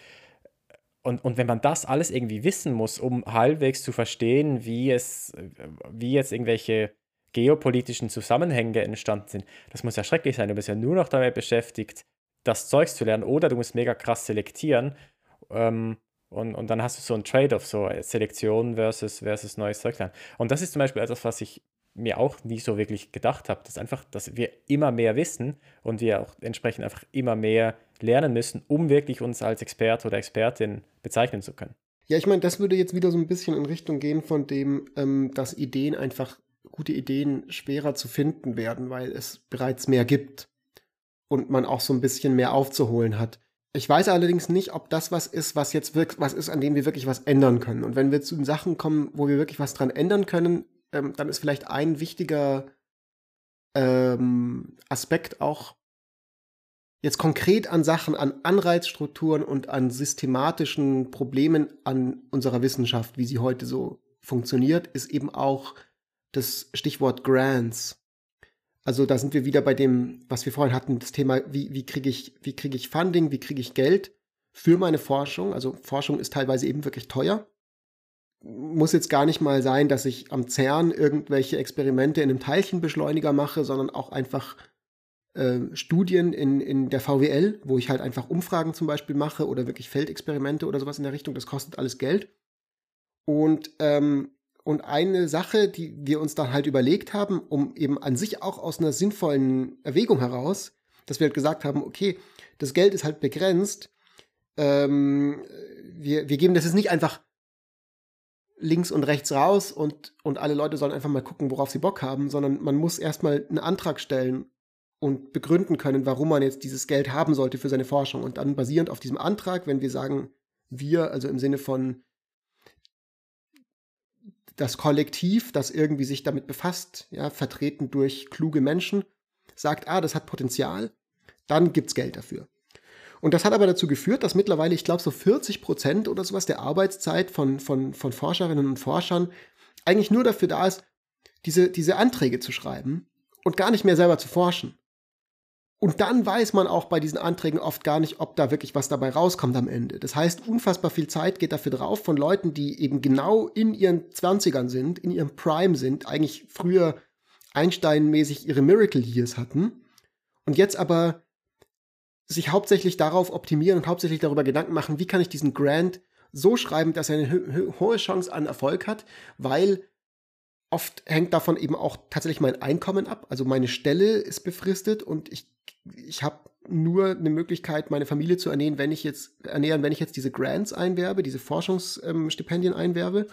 und, und wenn man das alles irgendwie wissen muss, um halbwegs zu verstehen, wie es, wie jetzt irgendwelche geopolitischen Zusammenhänge entstanden sind, das muss ja schrecklich sein. Du bist ja nur noch damit beschäftigt, das Zeugs zu lernen, oder du musst mega krass selektieren. Ähm, und, und dann hast du so ein Trade-off, so Selektion versus, versus neues Zeug lernen. Und das ist zum Beispiel etwas, was ich mir auch nie so wirklich gedacht habe, dass einfach, dass wir immer mehr wissen und wir auch entsprechend einfach immer mehr lernen müssen, um wirklich uns als Experte oder Expertin bezeichnen zu können. Ja, ich meine, das würde jetzt wieder so ein bisschen in Richtung gehen von dem, ähm, dass Ideen einfach, gute Ideen schwerer zu finden werden, weil es bereits mehr gibt und man auch so ein bisschen mehr aufzuholen hat. Ich weiß allerdings nicht, ob das was ist, was jetzt wirklich was ist, an dem wir wirklich was ändern können. Und wenn wir zu den Sachen kommen, wo wir wirklich was dran ändern können, ähm, dann ist vielleicht ein wichtiger ähm, Aspekt auch jetzt konkret an Sachen, an Anreizstrukturen und an systematischen Problemen an unserer Wissenschaft, wie sie heute so funktioniert, ist eben auch das Stichwort Grants. Also da sind wir wieder bei dem, was wir vorhin hatten, das Thema, wie, wie kriege ich, wie ich Funding, wie kriege ich Geld für meine Forschung. Also Forschung ist teilweise eben wirklich teuer. Muss jetzt gar nicht mal sein, dass ich am CERN irgendwelche Experimente in einem Teilchenbeschleuniger mache, sondern auch einfach äh, Studien in, in der VWL, wo ich halt einfach Umfragen zum Beispiel mache oder wirklich Feldexperimente oder sowas in der Richtung. Das kostet alles Geld. Und ähm, und eine Sache, die wir uns dann halt überlegt haben, um eben an sich auch aus einer sinnvollen Erwägung heraus, dass wir halt gesagt haben, okay, das Geld ist halt begrenzt. Ähm, wir, wir geben das jetzt nicht einfach links und rechts raus und, und alle Leute sollen einfach mal gucken, worauf sie Bock haben, sondern man muss erstmal einen Antrag stellen und begründen können, warum man jetzt dieses Geld haben sollte für seine Forschung. Und dann basierend auf diesem Antrag, wenn wir sagen, wir, also im Sinne von das Kollektiv, das irgendwie sich damit befasst, ja, vertreten durch kluge Menschen, sagt, ah, das hat Potenzial, dann gibt's Geld dafür. Und das hat aber dazu geführt, dass mittlerweile, ich glaube, so 40 Prozent oder sowas der Arbeitszeit von, von, von Forscherinnen und Forschern eigentlich nur dafür da ist, diese, diese Anträge zu schreiben und gar nicht mehr selber zu forschen. Und dann weiß man auch bei diesen Anträgen oft gar nicht, ob da wirklich was dabei rauskommt am Ende. Das heißt, unfassbar viel Zeit geht dafür drauf von Leuten, die eben genau in ihren Zwanzigern sind, in ihrem Prime sind, eigentlich früher Einstein-mäßig ihre Miracle Years hatten und jetzt aber sich hauptsächlich darauf optimieren und hauptsächlich darüber Gedanken machen, wie kann ich diesen Grant so schreiben, dass er eine hohe Chance an Erfolg hat, weil oft hängt davon eben auch tatsächlich mein Einkommen ab. Also meine Stelle ist befristet und ich ich habe nur eine Möglichkeit, meine Familie zu ernähren, wenn ich jetzt ernähren, wenn ich jetzt diese Grants einwerbe, diese Forschungsstipendien ähm, einwerbe.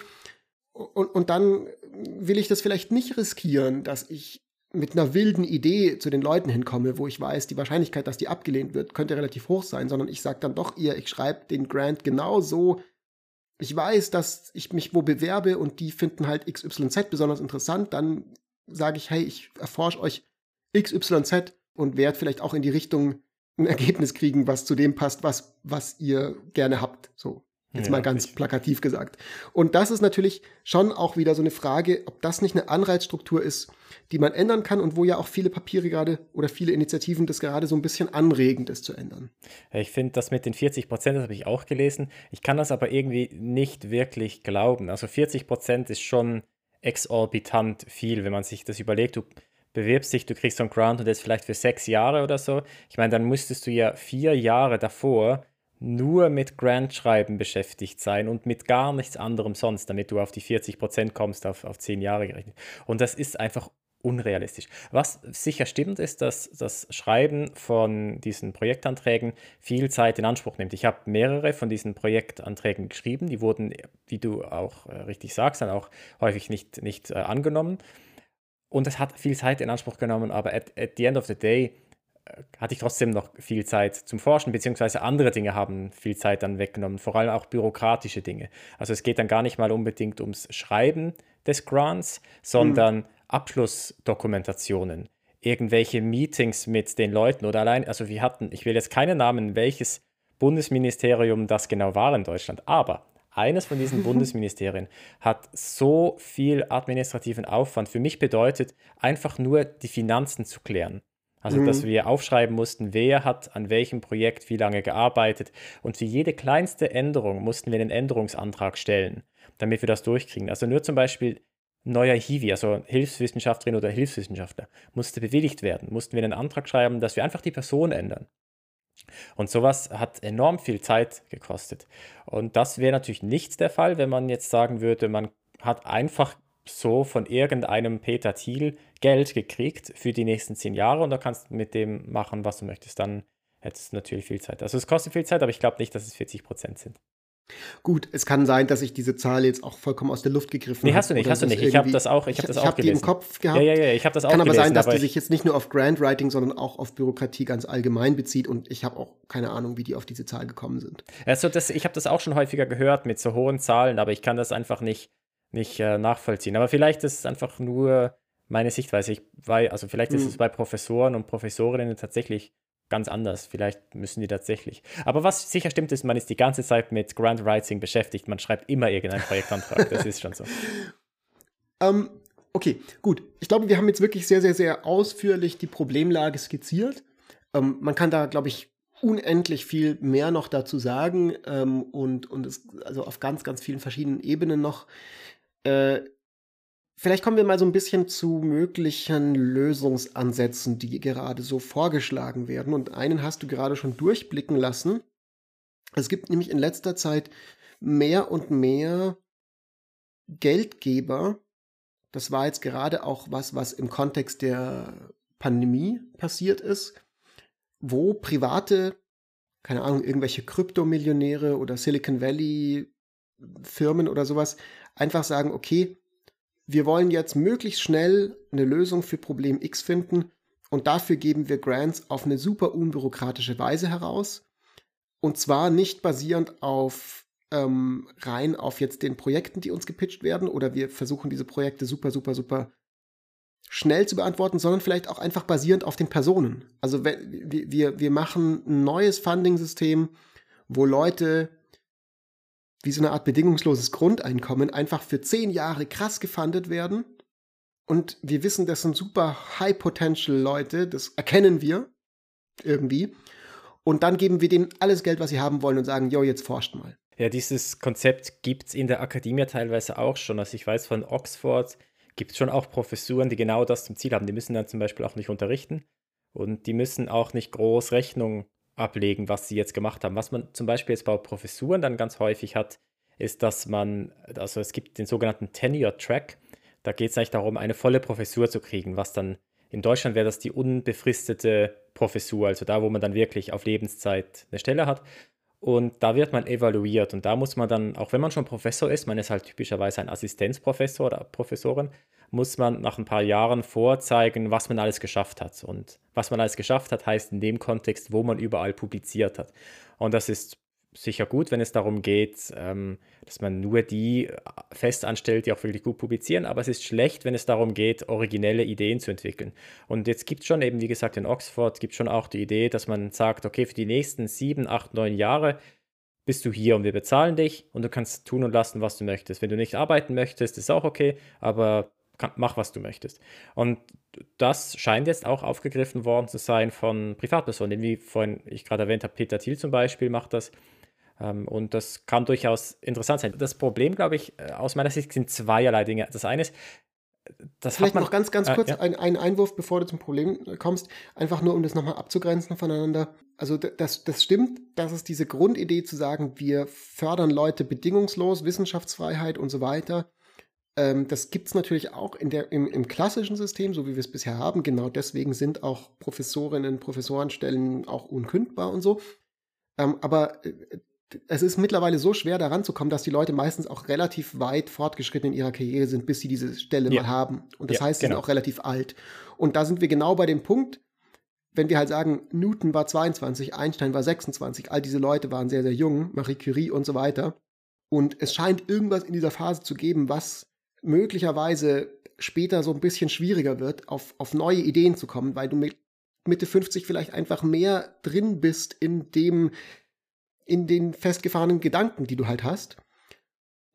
Und, und dann will ich das vielleicht nicht riskieren, dass ich mit einer wilden Idee zu den Leuten hinkomme, wo ich weiß, die Wahrscheinlichkeit, dass die abgelehnt wird, könnte relativ hoch sein, sondern ich sage dann doch ihr, ich schreibe den Grant genau so. Ich weiß, dass ich mich wo bewerbe und die finden halt XYZ besonders interessant, dann sage ich, hey, ich erforsche euch XYZ und werdet vielleicht auch in die Richtung ein Ergebnis kriegen, was zu dem passt, was, was ihr gerne habt. So. Jetzt ja, mal ganz richtig. plakativ gesagt. Und das ist natürlich schon auch wieder so eine Frage, ob das nicht eine Anreizstruktur ist, die man ändern kann und wo ja auch viele Papiere gerade oder viele Initiativen das gerade so ein bisschen anregen, das zu ändern. Ich finde das mit den 40 Prozent, das habe ich auch gelesen. Ich kann das aber irgendwie nicht wirklich glauben. Also 40 Prozent ist schon exorbitant viel, wenn man sich das überlegt. Du bewirbst dich, du kriegst so einen Grant und das vielleicht für sechs Jahre oder so. Ich meine, dann müsstest du ja vier Jahre davor nur mit Grant-Schreiben beschäftigt sein und mit gar nichts anderem sonst, damit du auf die 40 Prozent kommst, auf, auf zehn Jahre gerechnet. Und das ist einfach unrealistisch. Was sicher stimmt, ist, dass das Schreiben von diesen Projektanträgen viel Zeit in Anspruch nimmt. Ich habe mehrere von diesen Projektanträgen geschrieben, die wurden, wie du auch äh, richtig sagst, dann auch häufig nicht, nicht äh, angenommen. Und es hat viel Zeit in Anspruch genommen, aber at, at the end of the day äh, hatte ich trotzdem noch viel Zeit zum Forschen, beziehungsweise andere Dinge haben viel Zeit dann weggenommen, vor allem auch bürokratische Dinge. Also es geht dann gar nicht mal unbedingt ums Schreiben des Grants, sondern mhm. Abschlussdokumentationen, irgendwelche Meetings mit den Leuten oder allein, also wir hatten, ich will jetzt keinen Namen, welches Bundesministerium das genau war in Deutschland, aber eines von diesen [laughs] Bundesministerien hat so viel administrativen Aufwand für mich bedeutet, einfach nur die Finanzen zu klären. Also, dass mhm. wir aufschreiben mussten, wer hat an welchem Projekt wie lange gearbeitet. Und für jede kleinste Änderung mussten wir einen Änderungsantrag stellen, damit wir das durchkriegen. Also nur zum Beispiel neuer Hiwi, also Hilfswissenschaftlerin oder Hilfswissenschaftler, musste bewilligt werden. Mussten wir einen Antrag schreiben, dass wir einfach die Person ändern. Und sowas hat enorm viel Zeit gekostet. Und das wäre natürlich nicht der Fall, wenn man jetzt sagen würde, man hat einfach so von irgendeinem Peter Thiel Geld gekriegt für die nächsten zehn Jahre und da kannst du mit dem machen, was du möchtest. Dann hättest du natürlich viel Zeit. Also es kostet viel Zeit, aber ich glaube nicht, dass es 40 Prozent sind. Gut, es kann sein, dass ich diese Zahl jetzt auch vollkommen aus der Luft gegriffen habe. Nee, hast du nicht, hast du nicht. Ich habe das auch, ich habe das ich auch hab gelesen. Die im Kopf gehabt. Ja, ja, ja, ich habe das auch Kann aber gelesen, sein, dass die sich jetzt nicht nur auf Grantwriting, sondern auch auf Bürokratie ganz allgemein bezieht und ich habe auch keine Ahnung, wie die auf diese Zahl gekommen sind. Also das, ich habe das auch schon häufiger gehört mit so hohen Zahlen, aber ich kann das einfach nicht, nicht äh, nachvollziehen. Aber vielleicht ist es einfach nur meine Sichtweise. Ich, weil, also vielleicht ist hm. es bei Professoren und Professorinnen tatsächlich ganz anders. Vielleicht müssen die tatsächlich. Aber was sicher stimmt, ist, man ist die ganze Zeit mit Grant Writing beschäftigt. Man schreibt immer irgendeinen Projektantrag. das ist schon so. [laughs] Ähm, Okay, gut. Ich glaube, wir haben jetzt wirklich sehr, sehr, sehr ausführlich die Problemlage skizziert. Ähm, man kann da, glaube ich, unendlich viel mehr noch dazu sagen ähm, und, und es, also auf ganz, ganz vielen verschiedenen Ebenen noch. Äh, vielleicht kommen wir mal so ein bisschen zu möglichen Lösungsansätzen, die gerade so vorgeschlagen werden. Und einen hast du gerade schon durchblicken lassen. Es gibt nämlich in letzter Zeit mehr und mehr Geldgeber, das war jetzt gerade auch was, was im Kontext der Pandemie passiert ist, wo private, keine Ahnung, irgendwelche Kryptomillionäre oder Silicon Valley Firmen oder sowas einfach sagen, okay, wir wollen jetzt möglichst schnell eine Lösung für Problem X finden und dafür geben wir Grants auf eine super unbürokratische Weise heraus. Und zwar nicht basierend auf ähm, rein auf jetzt den Projekten, die uns gepitcht werden, oder wir versuchen diese Projekte super, super, super schnell zu beantworten, sondern vielleicht auch einfach basierend auf den Personen. Also wir, wir machen ein neues Funding-System, wo Leute wie so eine Art bedingungsloses Grundeinkommen einfach für zehn Jahre krass gefundet werden. Und wir wissen, das sind super High-Potential-Leute, das erkennen wir irgendwie. Und dann geben wir denen alles Geld, was sie haben wollen und sagen, jo, jetzt forscht mal. Ja, dieses Konzept gibt es in der Akademie teilweise auch schon. Also ich weiß von Oxford gibt es schon auch Professuren, die genau das zum Ziel haben. Die müssen dann zum Beispiel auch nicht unterrichten und die müssen auch nicht groß Rechnung ablegen, was sie jetzt gemacht haben. Was man zum Beispiel jetzt bei Professuren dann ganz häufig hat, ist, dass man, also es gibt den sogenannten Tenure Track. Da geht es eigentlich darum, eine volle Professur zu kriegen, was dann in Deutschland wäre das die unbefristete Professur, also da, wo man dann wirklich auf Lebenszeit eine Stelle hat. Und da wird man evaluiert und da muss man dann, auch wenn man schon Professor ist, man ist halt typischerweise ein Assistenzprofessor oder Professorin, muss man nach ein paar Jahren vorzeigen, was man alles geschafft hat. Und was man alles geschafft hat, heißt in dem Kontext, wo man überall publiziert hat. Und das ist sicher gut, wenn es darum geht, ähm, dass man nur die äh, fest anstellt, die auch wirklich gut publizieren, aber es ist schlecht, wenn es darum geht, originelle Ideen zu entwickeln. Und jetzt gibt es schon eben, wie gesagt, in Oxford gibt es schon auch die Idee, dass man sagt, okay, für die nächsten sieben, acht, neun Jahre bist du hier und wir bezahlen dich und du kannst tun und lassen, was du möchtest. Wenn du nicht arbeiten möchtest, ist auch okay, aber kann, mach, was du möchtest. Und das scheint jetzt auch aufgegriffen worden zu sein von Privatpersonen, wie vorhin ich gerade erwähnt habe, Peter Thiel zum Beispiel macht das. Ähm, und das kann durchaus interessant sein. Das Problem, glaube ich, äh, aus meiner Sicht sind zweierlei Dinge. Das eine ist, das Vielleicht man, noch ganz, ganz äh, kurz äh, ja. ein, ein, Einwurf, bevor du zum Problem kommst, einfach nur, um das nochmal abzugrenzen voneinander. Also das, das stimmt, das ist diese Grundidee zu sagen, wir fördern Leute bedingungslos, Wissenschaftsfreiheit und so weiter. Ähm, das gibt es natürlich auch in der, im, im klassischen System, so wie wir es bisher haben. Genau deswegen sind auch Professorinnen, Professorenstellen auch unkündbar und so. Ähm, aber äh, es ist mittlerweile so schwer, daran zu kommen, dass die Leute meistens auch relativ weit fortgeschritten in ihrer Karriere sind, bis sie diese Stelle ja. mal haben. Und das ja, heißt, sie genau. sind auch relativ alt. Und da sind wir genau bei dem Punkt, wenn wir halt sagen, Newton war 22, Einstein war 26, all diese Leute waren sehr, sehr jung, Marie Curie und so weiter. Und es scheint irgendwas in dieser Phase zu geben, was möglicherweise später so ein bisschen schwieriger wird, auf, auf neue Ideen zu kommen, weil du mit Mitte 50 vielleicht einfach mehr drin bist in dem, in den festgefahrenen Gedanken, die du halt hast.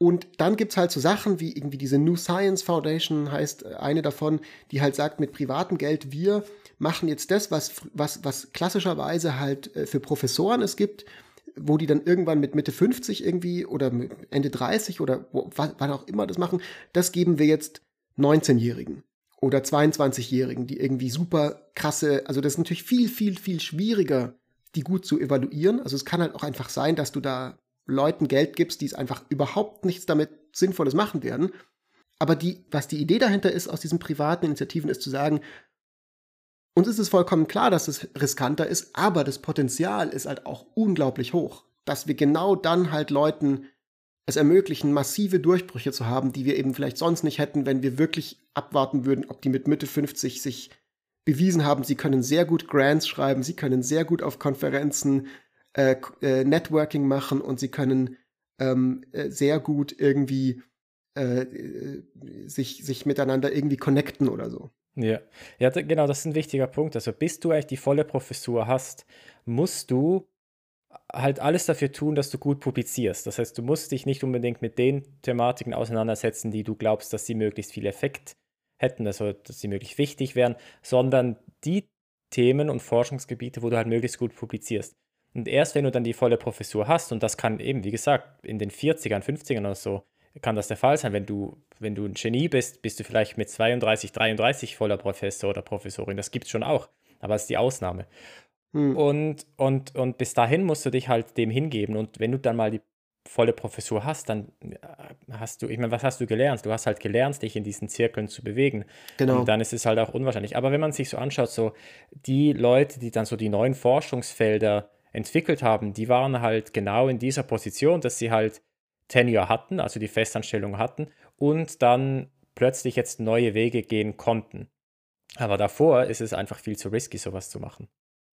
Und dann gibt es halt so Sachen wie irgendwie diese New Science Foundation heißt äh, eine davon, die halt sagt, mit privatem Geld, wir machen jetzt das, was, was, was klassischerweise halt äh, für Professoren es gibt, wo die dann irgendwann mit Mitte 50 irgendwie oder Ende 30 oder wann auch immer das machen, das geben wir jetzt 19-Jährigen oder 22-Jährigen, die irgendwie super krasse, also das ist natürlich viel, viel, viel schwieriger die gut zu evaluieren. Also es kann halt auch einfach sein, dass du da Leuten Geld gibst, die es einfach überhaupt nichts damit Sinnvolles machen werden. Aber die, was die Idee dahinter ist, aus diesen privaten Initiativen, ist zu sagen, uns ist es vollkommen klar, dass es riskanter ist, aber das Potenzial ist halt auch unglaublich hoch, dass wir genau dann halt Leuten es ermöglichen, massive Durchbrüche zu haben, die wir eben vielleicht sonst nicht hätten, wenn wir wirklich abwarten würden, ob die mit Mitte 50 sich bewiesen haben, sie können sehr gut Grants schreiben, sie können sehr gut auf Konferenzen äh, äh, Networking machen und sie können ähm, äh, sehr gut irgendwie äh, äh, sich, sich miteinander irgendwie connecten oder so. Ja. ja, genau, das ist ein wichtiger Punkt. Also bis du eigentlich die volle Professur hast, musst du halt alles dafür tun, dass du gut publizierst. Das heißt, du musst dich nicht unbedingt mit den Thematiken auseinandersetzen, die du glaubst, dass sie möglichst viel Effekt hätten, also dass sie möglichst wichtig wären, sondern die Themen und Forschungsgebiete, wo du halt möglichst gut publizierst. Und erst wenn du dann die volle Professur hast, und das kann eben, wie gesagt, in den 40ern, 50ern oder so, kann das der Fall sein. Wenn du, wenn du ein Genie bist, bist du vielleicht mit 32, 33 voller Professor oder Professorin. Das gibt es schon auch, aber das ist die Ausnahme. Hm. Und, und, und bis dahin musst du dich halt dem hingeben. Und wenn du dann mal die volle Professur hast, dann äh, hast du, ich meine, was hast du gelernt? Du hast halt gelernt, dich in diesen Zirkeln zu bewegen. Genau. Und dann ist es halt auch unwahrscheinlich. Aber wenn man sich so anschaut, so die Leute, die dann so die neuen Forschungsfelder entwickelt haben, die waren halt genau in dieser Position, dass sie halt Tenure hatten, also die Festanstellung hatten und dann plötzlich jetzt neue Wege gehen konnten. Aber davor ist es einfach viel zu risky, sowas zu machen.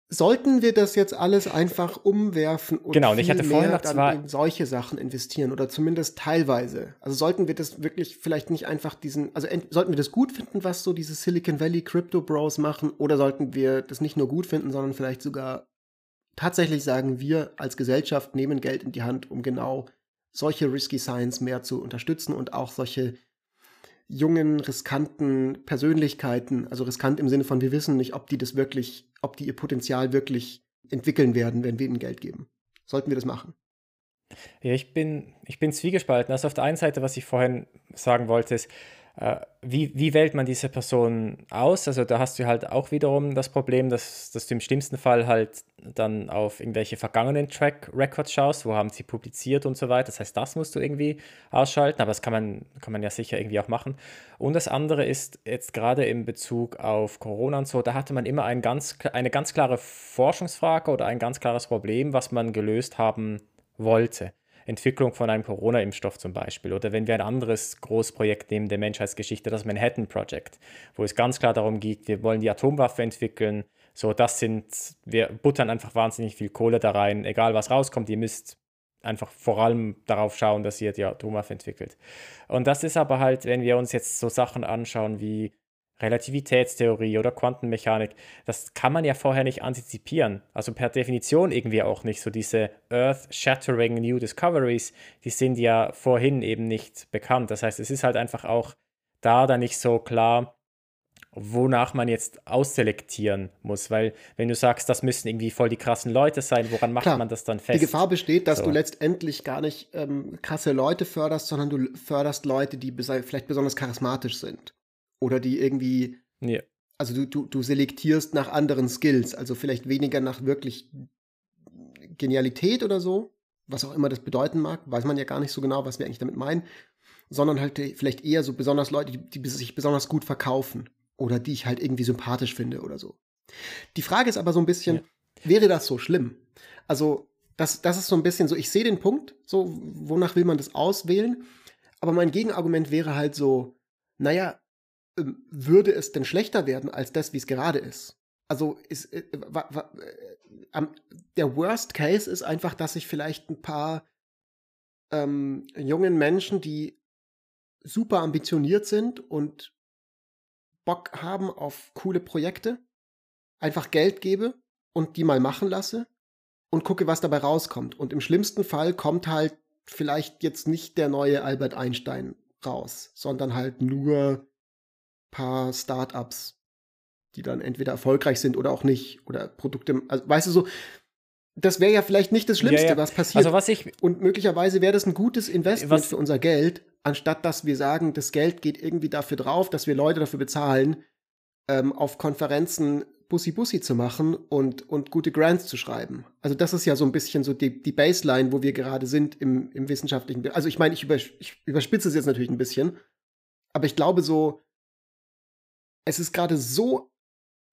Sollten wir das jetzt alles einfach umwerfen und genau, und ich hatte vorhin noch zwar in solche Sachen investieren oder zumindest teilweise? Also sollten wir das wirklich vielleicht nicht einfach diesen, also sollten wir das gut finden, was so diese Silicon Valley Crypto Bros machen, oder sollten wir das nicht nur gut finden, sondern vielleicht sogar tatsächlich sagen, wir als Gesellschaft nehmen Geld in die Hand, um genau solche Risky Science mehr zu unterstützen und auch solche jungen, riskanten Persönlichkeiten, also riskant im Sinne von, wir wissen nicht, ob die das wirklich, ob die ihr Potenzial wirklich entwickeln werden, wenn wir ihnen Geld geben. Sollten wir das machen? Ja, ich bin, ich bin zwiegespalten. Also auf der einen Seite, was ich vorhin sagen wollte, ist, wie, wie wählt man diese Person aus? Also da hast du halt auch wiederum das Problem, dass, dass du im schlimmsten Fall halt dann auf irgendwelche vergangenen Track Records schaust, wo haben sie publiziert und so weiter. Das heißt, das musst du irgendwie ausschalten, aber das kann man, kann man ja sicher irgendwie auch machen. Und das andere ist jetzt gerade in Bezug auf Corona und so, da hatte man immer ein ganz, eine ganz klare Forschungsfrage oder ein ganz klares Problem, was man gelöst haben wollte. Entwicklung von einem Corona-Impfstoff zum Beispiel. Oder wenn wir ein anderes Großprojekt nehmen der Menschheitsgeschichte, das Manhattan Project, wo es ganz klar darum geht, wir wollen die Atomwaffe entwickeln. So, das sind, wir buttern einfach wahnsinnig viel Kohle da rein, egal was rauskommt, ihr müsst einfach vor allem darauf schauen, dass ihr die Atomwaffe entwickelt. Und das ist aber halt, wenn wir uns jetzt so Sachen anschauen wie Relativitätstheorie oder Quantenmechanik, das kann man ja vorher nicht antizipieren. Also per Definition irgendwie auch nicht. So diese Earth-Shattering New Discoveries, die sind ja vorhin eben nicht bekannt. Das heißt, es ist halt einfach auch da dann nicht so klar, wonach man jetzt ausselektieren muss. Weil wenn du sagst, das müssen irgendwie voll die krassen Leute sein, woran macht Klar, man das dann fest? Die Gefahr besteht, dass so. du letztendlich gar nicht ähm, krasse Leute förderst, sondern du förderst Leute, die vielleicht besonders charismatisch sind. Oder die irgendwie. Ja. Also du, du, du selektierst nach anderen Skills, also vielleicht weniger nach wirklich Genialität oder so, was auch immer das bedeuten mag, weiß man ja gar nicht so genau, was wir eigentlich damit meinen, sondern halt vielleicht eher so besonders Leute, die, die sich besonders gut verkaufen oder die ich halt irgendwie sympathisch finde oder so. Die Frage ist aber so ein bisschen, ja. wäre das so schlimm? Also, das, das ist so ein bisschen so, ich sehe den Punkt, so, wonach will man das auswählen? Aber mein Gegenargument wäre halt so, naja, würde es denn schlechter werden als das, wie es gerade ist? Also ist, äh, wa, wa, äh, der Worst Case ist einfach, dass sich vielleicht ein paar ähm, jungen Menschen, die super ambitioniert sind und Bock haben auf coole Projekte, einfach Geld gebe und die mal machen lasse und gucke, was dabei rauskommt. Und im schlimmsten Fall kommt halt vielleicht jetzt nicht der neue Albert Einstein raus, sondern halt nur paar Startups, die dann entweder erfolgreich sind oder auch nicht oder Produkte, also weißt du so, das wäre ja vielleicht nicht das Schlimmste, ja, ja. was passiert. Also was ich und möglicherweise wäre das ein gutes Investment für unser Geld, anstatt dass wir sagen, das Geld geht irgendwie dafür drauf, dass wir Leute dafür bezahlen, ähm, auf Konferenzen Bussi Bussi zu machen und, und gute Grants zu schreiben. Also das ist ja so ein bisschen so die, die Baseline, wo wir gerade sind im, im wissenschaftlichen. Also ich meine, ich überspitze es jetzt natürlich ein bisschen, aber ich glaube so, es ist gerade so,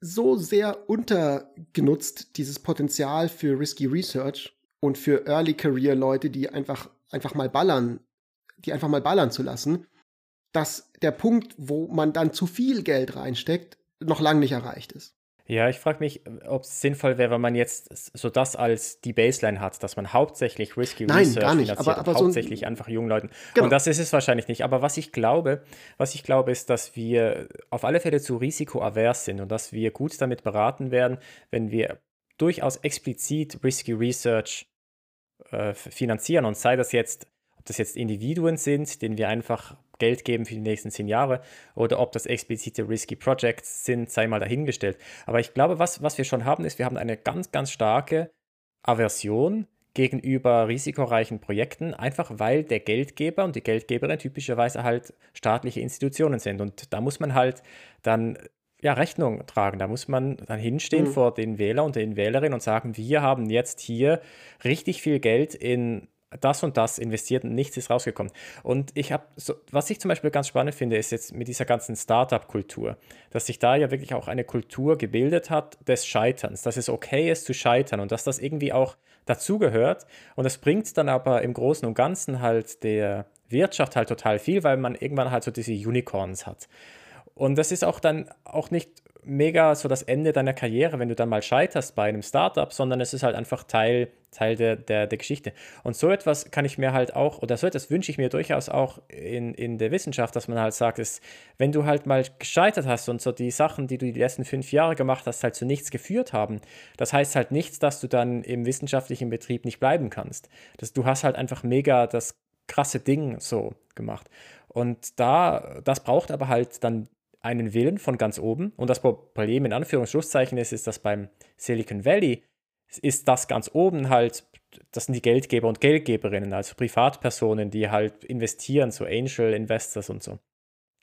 so sehr untergenutzt, dieses Potenzial für Risky Research und für Early Career Leute, die einfach, einfach mal ballern, die einfach mal ballern zu lassen, dass der Punkt, wo man dann zu viel Geld reinsteckt, noch lange nicht erreicht ist. Ja, ich frage mich, ob es sinnvoll wäre, wenn man jetzt so das als die Baseline hat, dass man hauptsächlich Risky Nein, Research gar nicht, finanziert, aber, aber hauptsächlich so einfach jungen Leuten. Genau. Und das ist es wahrscheinlich nicht. Aber was ich glaube, was ich glaube, ist, dass wir auf alle Fälle zu risikoavers sind und dass wir gut damit beraten werden, wenn wir durchaus explizit Risky Research äh, finanzieren und sei das jetzt ob das jetzt Individuen sind, denen wir einfach Geld geben für die nächsten zehn Jahre oder ob das explizite Risky Projects sind, sei mal dahingestellt. Aber ich glaube, was, was wir schon haben, ist, wir haben eine ganz, ganz starke Aversion gegenüber risikoreichen Projekten, einfach weil der Geldgeber und die Geldgeberin typischerweise halt staatliche Institutionen sind. Und da muss man halt dann ja, Rechnung tragen. Da muss man dann hinstehen mhm. vor den Wähler und den Wählerinnen und sagen, wir haben jetzt hier richtig viel Geld in das und das investiert und nichts ist rausgekommen. Und ich habe, so, was ich zum Beispiel ganz spannend finde, ist jetzt mit dieser ganzen Startup-Kultur, dass sich da ja wirklich auch eine Kultur gebildet hat des Scheiterns, dass es okay ist zu scheitern und dass das irgendwie auch dazugehört. Und das bringt dann aber im Großen und Ganzen halt der Wirtschaft halt total viel, weil man irgendwann halt so diese Unicorns hat. Und das ist auch dann auch nicht mega so das Ende deiner Karriere, wenn du dann mal scheiterst bei einem Startup, sondern es ist halt einfach Teil, Teil der, der, der Geschichte. Und so etwas kann ich mir halt auch, oder so etwas wünsche ich mir durchaus auch in, in der Wissenschaft, dass man halt sagt, ist, wenn du halt mal gescheitert hast und so die Sachen, die du die letzten fünf Jahre gemacht hast, halt zu nichts geführt haben, das heißt halt nichts, dass du dann im wissenschaftlichen Betrieb nicht bleiben kannst. Das, du hast halt einfach mega das krasse Ding so gemacht. Und da, das braucht aber halt dann einen Willen von ganz oben. Und das Problem in Anführungsschlusszeichen ist, ist, dass beim Silicon Valley ist das ganz oben halt, das sind die Geldgeber und Geldgeberinnen, also Privatpersonen, die halt investieren, so Angel Investors und so.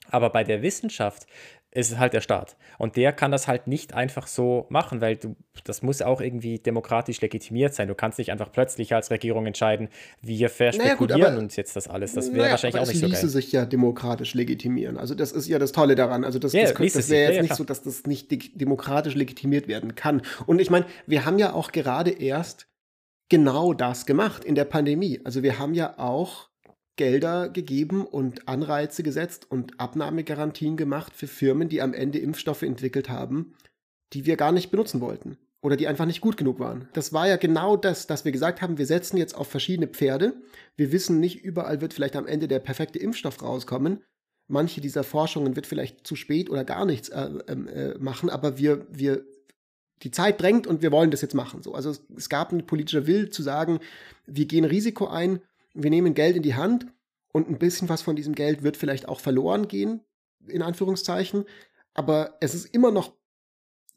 Aber bei der Wissenschaft ist halt der Staat. Und der kann das halt nicht einfach so machen, weil du, das muss auch irgendwie demokratisch legitimiert sein. Du kannst nicht einfach plötzlich als Regierung entscheiden, wir verspekulieren naja, gut, uns jetzt das alles. Das wäre naja, wahrscheinlich auch nicht so geil. Es ließe sich ja demokratisch legitimieren. Also das ist ja das Tolle daran. Also das, yeah, das, das wäre jetzt ja, nicht so, dass das nicht demokratisch legitimiert werden kann. Und ich meine, wir haben ja auch gerade erst genau das gemacht in der Pandemie. Also wir haben ja auch Gelder gegeben und Anreize gesetzt und Abnahmegarantien gemacht für Firmen, die am Ende Impfstoffe entwickelt haben, die wir gar nicht benutzen wollten oder die einfach nicht gut genug waren. Das war ja genau das, dass wir gesagt haben, wir setzen jetzt auf verschiedene Pferde. Wir wissen nicht, überall wird vielleicht am Ende der perfekte Impfstoff rauskommen. Manche dieser Forschungen wird vielleicht zu spät oder gar nichts äh, ähm, äh, machen, aber wir, wir, die Zeit drängt und wir wollen das jetzt machen. So, also es, es gab einen politischen Will zu sagen, wir gehen Risiko ein wir nehmen Geld in die Hand und ein bisschen was von diesem Geld wird vielleicht auch verloren gehen, in Anführungszeichen, aber es ist immer noch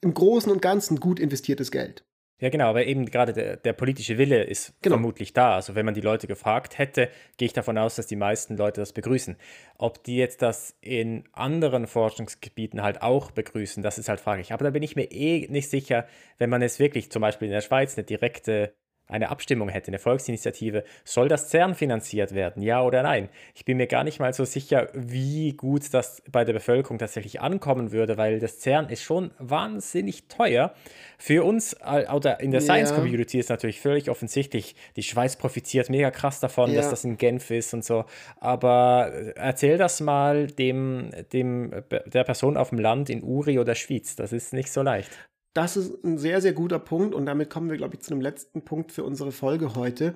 im Großen und Ganzen gut investiertes Geld. Ja, genau, aber eben gerade der, der politische Wille ist genau. vermutlich da. Also wenn man die Leute gefragt hätte, gehe ich davon aus, dass die meisten Leute das begrüßen. Ob die jetzt das in anderen Forschungsgebieten halt auch begrüßen, das ist halt fraglich. Aber da bin ich mir eh nicht sicher, wenn man es wirklich zum Beispiel in der Schweiz eine direkte eine Abstimmung hätte, eine Volksinitiative, soll das CERN finanziert werden, ja oder nein? Ich bin mir gar nicht mal so sicher, wie gut das bei der Bevölkerung tatsächlich ankommen würde, weil das CERN ist schon wahnsinnig teuer. Für uns äh, oder in der ja. Science Community ist natürlich völlig offensichtlich, die Schweiz profitiert mega krass davon, ja. dass das in Genf ist und so. Aber erzähl das mal dem, dem der Person auf dem Land in Uri oder Schwyz. Das ist nicht so leicht. Das ist ein sehr, sehr guter Punkt und damit kommen wir, glaube ich, zu einem letzten Punkt für unsere Folge heute.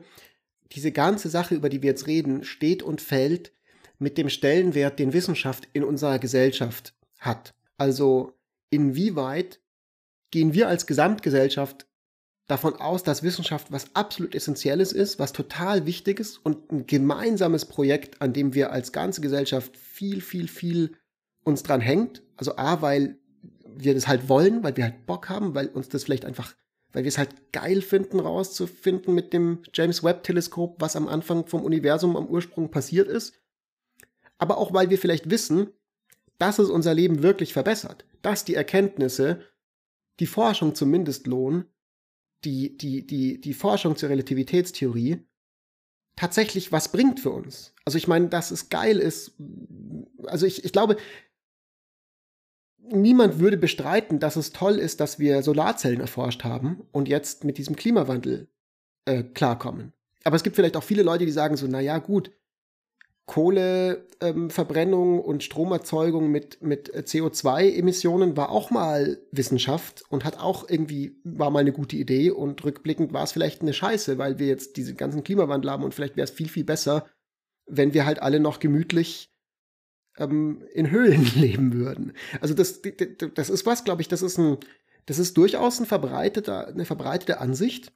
Diese ganze Sache, über die wir jetzt reden, steht und fällt mit dem Stellenwert, den Wissenschaft in unserer Gesellschaft hat. Also inwieweit gehen wir als Gesamtgesellschaft davon aus, dass Wissenschaft was absolut Essentielles ist, was total wichtig ist und ein gemeinsames Projekt, an dem wir als ganze Gesellschaft viel, viel, viel uns dran hängt. Also A, weil wir das halt wollen, weil wir halt Bock haben, weil uns das vielleicht einfach, weil wir es halt geil finden, rauszufinden mit dem James Webb Teleskop, was am Anfang vom Universum am Ursprung passiert ist. Aber auch, weil wir vielleicht wissen, dass es unser Leben wirklich verbessert, dass die Erkenntnisse, die Forschung zumindest lohnen, die, die, die, die Forschung zur Relativitätstheorie tatsächlich was bringt für uns. Also ich meine, dass es geil ist. Also ich, ich glaube, niemand würde bestreiten, dass es toll ist, dass wir Solarzellen erforscht haben und jetzt mit diesem Klimawandel äh, klarkommen. Aber es gibt vielleicht auch viele Leute, die sagen so, na ja, gut, Kohleverbrennung ähm, und Stromerzeugung mit, mit CO2-Emissionen war auch mal Wissenschaft und hat auch irgendwie, war mal eine gute Idee und rückblickend war es vielleicht eine Scheiße, weil wir jetzt diese ganzen Klimawandel haben und vielleicht wäre es viel, viel besser, wenn wir halt alle noch gemütlich ähm, in Höhlen [laughs] leben würden. Also das, das ist was, glaube ich, das ist ein, das ist durchaus ein verbreiteter, eine verbreitete Ansicht,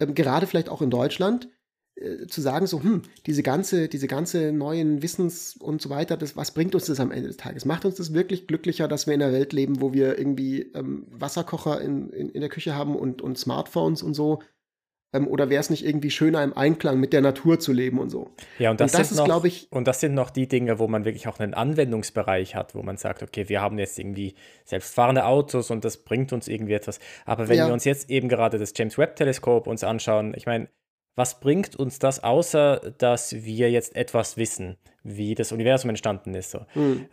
ähm, gerade vielleicht auch in Deutschland, äh, zu sagen, so, hm, diese ganze, diese ganze neuen Wissens und so weiter, das, was bringt uns das am Ende des Tages? Macht uns das wirklich glücklicher, dass wir in einer Welt leben, wo wir irgendwie ähm, Wasserkocher in, in, in der Küche haben und, und Smartphones und so? Ähm, oder wäre es nicht irgendwie schöner, im Einklang mit der Natur zu leben und so? Ja, und das, und das ist, glaube ich. Und das sind noch die Dinge, wo man wirklich auch einen Anwendungsbereich hat, wo man sagt, okay, wir haben jetzt irgendwie selbstfahrende Autos und das bringt uns irgendwie etwas. Aber wenn ja. wir uns jetzt eben gerade das James Webb Teleskop uns anschauen, ich meine, was bringt uns das, außer dass wir jetzt etwas wissen, wie das Universum entstanden ist? So. Mhm.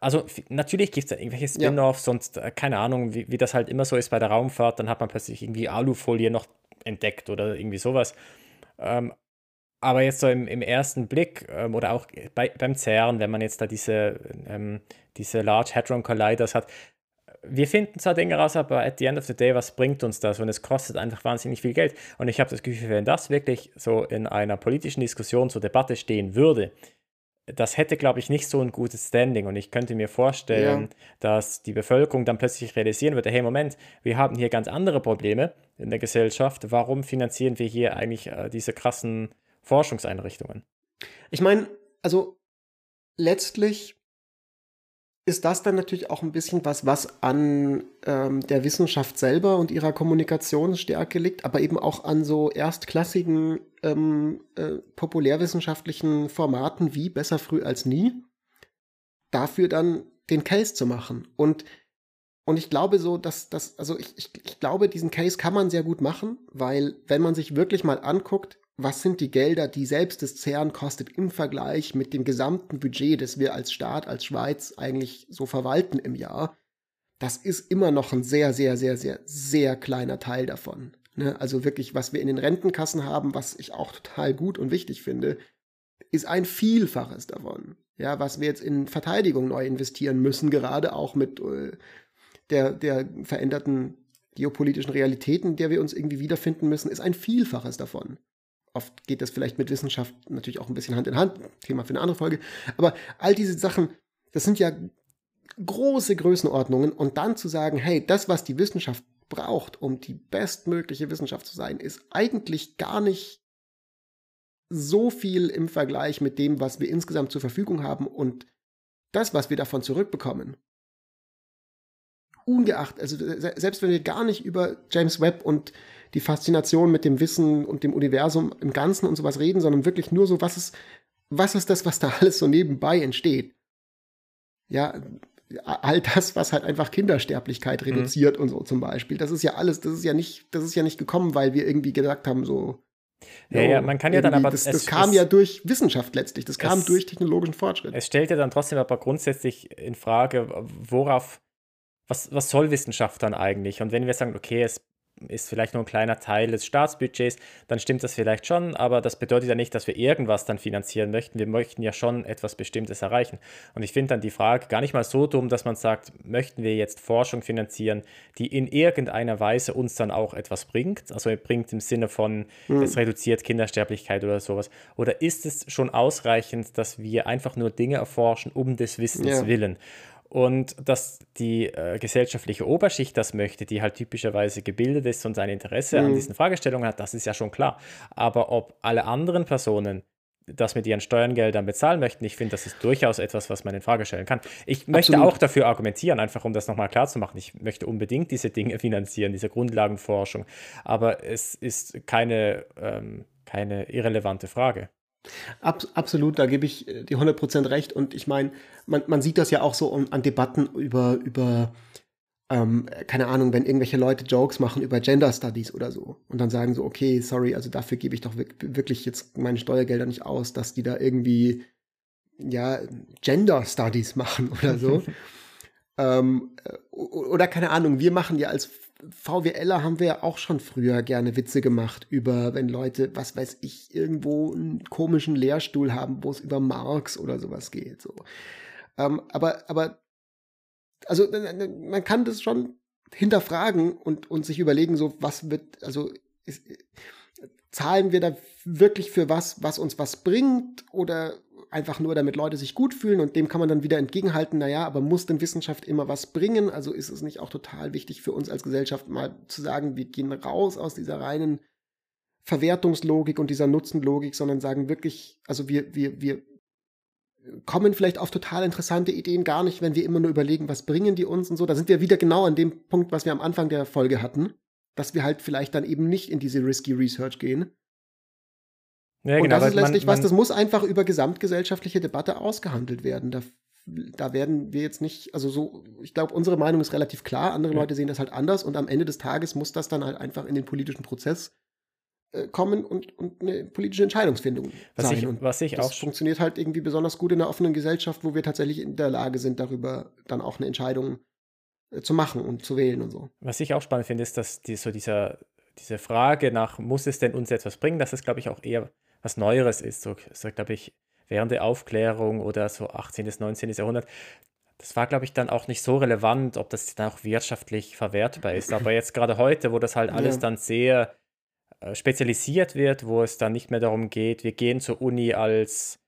Also natürlich gibt es da irgendwelche Spin-offs, ja. sonst äh, keine Ahnung, wie, wie das halt immer so ist bei der Raumfahrt, dann hat man plötzlich irgendwie Alufolie noch entdeckt oder irgendwie sowas. Ähm, aber jetzt so im, im ersten Blick ähm, oder auch bei, beim CERN, wenn man jetzt da diese, ähm, diese Large Hadron Colliders hat, wir finden zwar Dinge raus, aber at the end of the day, was bringt uns das? Und es kostet einfach wahnsinnig viel Geld. Und ich habe das Gefühl, wenn das wirklich so in einer politischen Diskussion zur Debatte stehen würde, das hätte, glaube ich, nicht so ein gutes Standing. Und ich könnte mir vorstellen, ja. dass die Bevölkerung dann plötzlich realisieren würde, hey, Moment, wir haben hier ganz andere Probleme in der Gesellschaft. Warum finanzieren wir hier eigentlich äh, diese krassen Forschungseinrichtungen? Ich meine, also letztlich ist das dann natürlich auch ein bisschen was, was an ähm, der Wissenschaft selber und ihrer Kommunikationsstärke liegt, aber eben auch an so erstklassigen ähm, äh, populärwissenschaftlichen Formaten wie Besser früh als nie, dafür dann den Case zu machen. Und, und ich glaube so, dass das, also ich, ich, ich glaube, diesen Case kann man sehr gut machen, weil wenn man sich wirklich mal anguckt, was sind die Gelder, die selbst das CERN kostet im Vergleich mit dem gesamten Budget, das wir als Staat, als Schweiz eigentlich so verwalten im Jahr, das ist immer noch ein sehr, sehr, sehr, sehr, sehr kleiner Teil davon. Ne? Also wirklich, was wir in den Rentenkassen haben, was ich auch total gut und wichtig finde, ist ein Vielfaches davon. Ja, was wir jetzt in Verteidigung neu investieren müssen, gerade auch mit äh, der, der veränderten geopolitischen Realitäten, in der wir uns irgendwie wiederfinden müssen, ist ein Vielfaches davon oft geht das vielleicht mit Wissenschaft natürlich auch ein bisschen Hand in Hand, Thema für eine andere Folge. Aber all diese Sachen, das sind ja große Größenordnungen und dann zu sagen, hey, das, was die Wissenschaft braucht, um die bestmögliche Wissenschaft zu sein, ist eigentlich gar nicht so viel im Vergleich mit dem, was wir insgesamt zur Verfügung haben und das, was wir davon zurückbekommen. Ungeachtet, also selbst wenn wir gar nicht über James Webb und die Faszination mit dem Wissen und dem Universum im Ganzen und sowas reden, sondern wirklich nur so, was ist, was ist das, was da [laughs] alles so nebenbei entsteht? Ja, all das, was halt einfach Kindersterblichkeit mhm. reduziert mhm. und so zum Beispiel. Das ist ja alles, das ist ja nicht, das ist ja nicht gekommen, weil wir irgendwie gesagt haben, so. Ja, ja, man kann ja dann aber. Das, das es, kam es, ja durch Wissenschaft letztlich, das kam es, durch technologischen Fortschritt. Es stellt ja dann trotzdem aber grundsätzlich in Frage, worauf, was, was soll Wissenschaft dann eigentlich? Und wenn wir sagen, okay, es ist vielleicht nur ein kleiner Teil des Staatsbudgets, dann stimmt das vielleicht schon, aber das bedeutet ja nicht, dass wir irgendwas dann finanzieren möchten. Wir möchten ja schon etwas Bestimmtes erreichen. Und ich finde dann die Frage gar nicht mal so dumm, dass man sagt, möchten wir jetzt Forschung finanzieren, die in irgendeiner Weise uns dann auch etwas bringt? Also bringt im Sinne von, mhm. es reduziert Kindersterblichkeit oder sowas. Oder ist es schon ausreichend, dass wir einfach nur Dinge erforschen um des Wissens ja. willen? Und dass die äh, gesellschaftliche Oberschicht das möchte, die halt typischerweise gebildet ist und sein Interesse mhm. an diesen Fragestellungen hat, das ist ja schon klar. Aber ob alle anderen Personen das mit ihren Steuergeldern bezahlen möchten, ich finde, das ist durchaus etwas, was man in Frage stellen kann. Ich möchte Absolut. auch dafür argumentieren, einfach um das nochmal klar zu machen. Ich möchte unbedingt diese Dinge [laughs] finanzieren, diese Grundlagenforschung. Aber es ist keine, ähm, keine irrelevante Frage. Ab, absolut, da gebe ich äh, die 100% recht. Und ich meine, man, man sieht das ja auch so an Debatten über, über ähm, keine Ahnung, wenn irgendwelche Leute Jokes machen über Gender Studies oder so und dann sagen so, okay, sorry, also dafür gebe ich doch wirklich jetzt meine Steuergelder nicht aus, dass die da irgendwie, ja, Gender Studies [laughs] machen oder so. [laughs] ähm, äh, oder keine Ahnung, wir machen ja als VWLer haben wir ja auch schon früher gerne Witze gemacht über, wenn Leute, was weiß ich, irgendwo einen komischen Lehrstuhl haben, wo es über Marx oder sowas geht. So. Ähm, aber, aber, also man kann das schon hinterfragen und, und sich überlegen, so was wird, also ist, zahlen wir da wirklich für was, was uns was bringt oder einfach nur, damit Leute sich gut fühlen und dem kann man dann wieder entgegenhalten, naja, aber muss denn Wissenschaft immer was bringen? Also ist es nicht auch total wichtig für uns als Gesellschaft mal zu sagen, wir gehen raus aus dieser reinen Verwertungslogik und dieser Nutzenlogik, sondern sagen wirklich, also wir, wir, wir kommen vielleicht auf total interessante Ideen gar nicht, wenn wir immer nur überlegen, was bringen die uns und so. Da sind wir wieder genau an dem Punkt, was wir am Anfang der Folge hatten, dass wir halt vielleicht dann eben nicht in diese risky Research gehen. Ja, und genau, das ist letztlich man, was, das muss einfach über gesamtgesellschaftliche Debatte ausgehandelt werden. Da, da werden wir jetzt nicht, also so, ich glaube, unsere Meinung ist relativ klar, andere ja. Leute sehen das halt anders und am Ende des Tages muss das dann halt einfach in den politischen Prozess äh, kommen und, und eine politische Entscheidungsfindung was sein. Ich, und was ich das auch funktioniert halt irgendwie besonders gut in einer offenen Gesellschaft, wo wir tatsächlich in der Lage sind, darüber dann auch eine Entscheidung äh, zu machen und zu wählen und so. Was ich auch spannend finde, ist, dass die, so dieser, diese Frage nach, muss es denn uns etwas bringen, dass es, glaube ich, auch eher was Neueres ist. So, so glaube ich, während der Aufklärung oder so 18. bis 19. Jahrhundert, das war, glaube ich, dann auch nicht so relevant, ob das dann auch wirtschaftlich verwertbar ist. Aber jetzt gerade heute, wo das halt alles ja. dann sehr äh, spezialisiert wird, wo es dann nicht mehr darum geht, wir gehen zur Uni als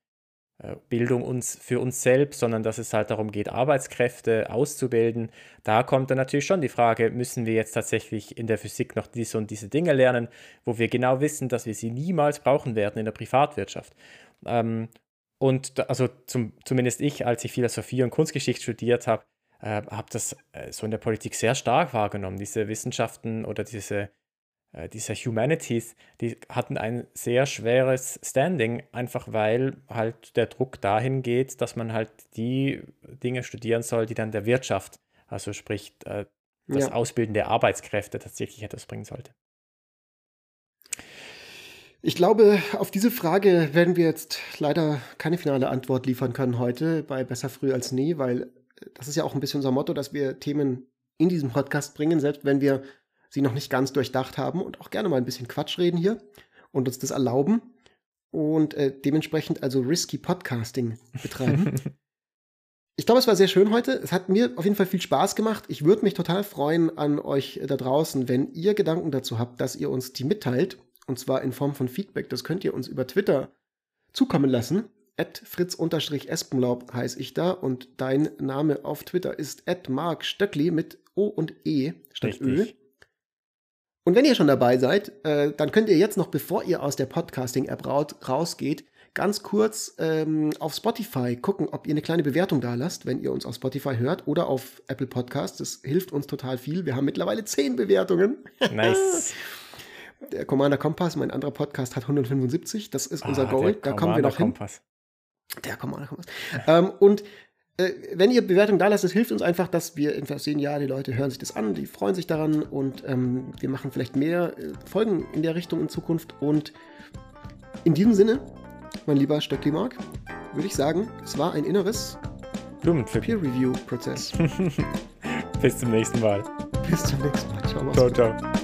Bildung uns für uns selbst, sondern dass es halt darum geht, Arbeitskräfte auszubilden. Da kommt dann natürlich schon die Frage, müssen wir jetzt tatsächlich in der Physik noch diese und diese Dinge lernen, wo wir genau wissen, dass wir sie niemals brauchen werden in der Privatwirtschaft. Ähm, und da, also zum, zumindest ich, als ich Philosophie und Kunstgeschichte studiert habe, äh, habe das äh, so in der Politik sehr stark wahrgenommen, diese Wissenschaften oder diese äh, dieser Humanities, die hatten ein sehr schweres Standing, einfach weil halt der Druck dahin geht, dass man halt die Dinge studieren soll, die dann der Wirtschaft, also sprich äh, das ja. Ausbilden der Arbeitskräfte tatsächlich etwas bringen sollte. Ich glaube, auf diese Frage werden wir jetzt leider keine finale Antwort liefern können heute bei Besser früh als nie, weil das ist ja auch ein bisschen unser Motto, dass wir Themen in diesem Podcast bringen, selbst wenn wir sie noch nicht ganz durchdacht haben und auch gerne mal ein bisschen Quatsch reden hier und uns das erlauben und äh, dementsprechend also risky Podcasting betreiben. [laughs] ich glaube, es war sehr schön heute. Es hat mir auf jeden Fall viel Spaß gemacht. Ich würde mich total freuen an euch da draußen, wenn ihr Gedanken dazu habt, dass ihr uns die mitteilt. Und zwar in Form von Feedback. Das könnt ihr uns über Twitter zukommen lassen. At fritz-espenlaub heiße ich da und dein Name auf Twitter ist at Mark Stöckli mit O und E statt Richtig. Ö. Und wenn ihr schon dabei seid, äh, dann könnt ihr jetzt noch, bevor ihr aus der Podcasting-App rausgeht, ganz kurz ähm, auf Spotify gucken, ob ihr eine kleine Bewertung da lasst, wenn ihr uns auf Spotify hört oder auf Apple Podcasts. Das hilft uns total viel. Wir haben mittlerweile zehn Bewertungen. [laughs] Nice. Der Commander Kompass, mein anderer Podcast, hat 175. Das ist unser ah, Goal. Da kommen wir noch Kompass. hin. Der Commander Kompass. ähm, und wenn ihr Bewertung da lasst, es hilft uns einfach, dass wir einfach sehen, ja, die Leute hören sich das an, die freuen sich daran und ähm, wir machen vielleicht mehr äh, Folgen in der Richtung in Zukunft. Und in diesem Sinne, mein lieber Stöckli Mark, würde ich sagen, es war ein inneres Peer-Review-Prozess. [laughs] Bis zum nächsten Mal. Bis zum nächsten Mal. Ciao, ciao. ciao.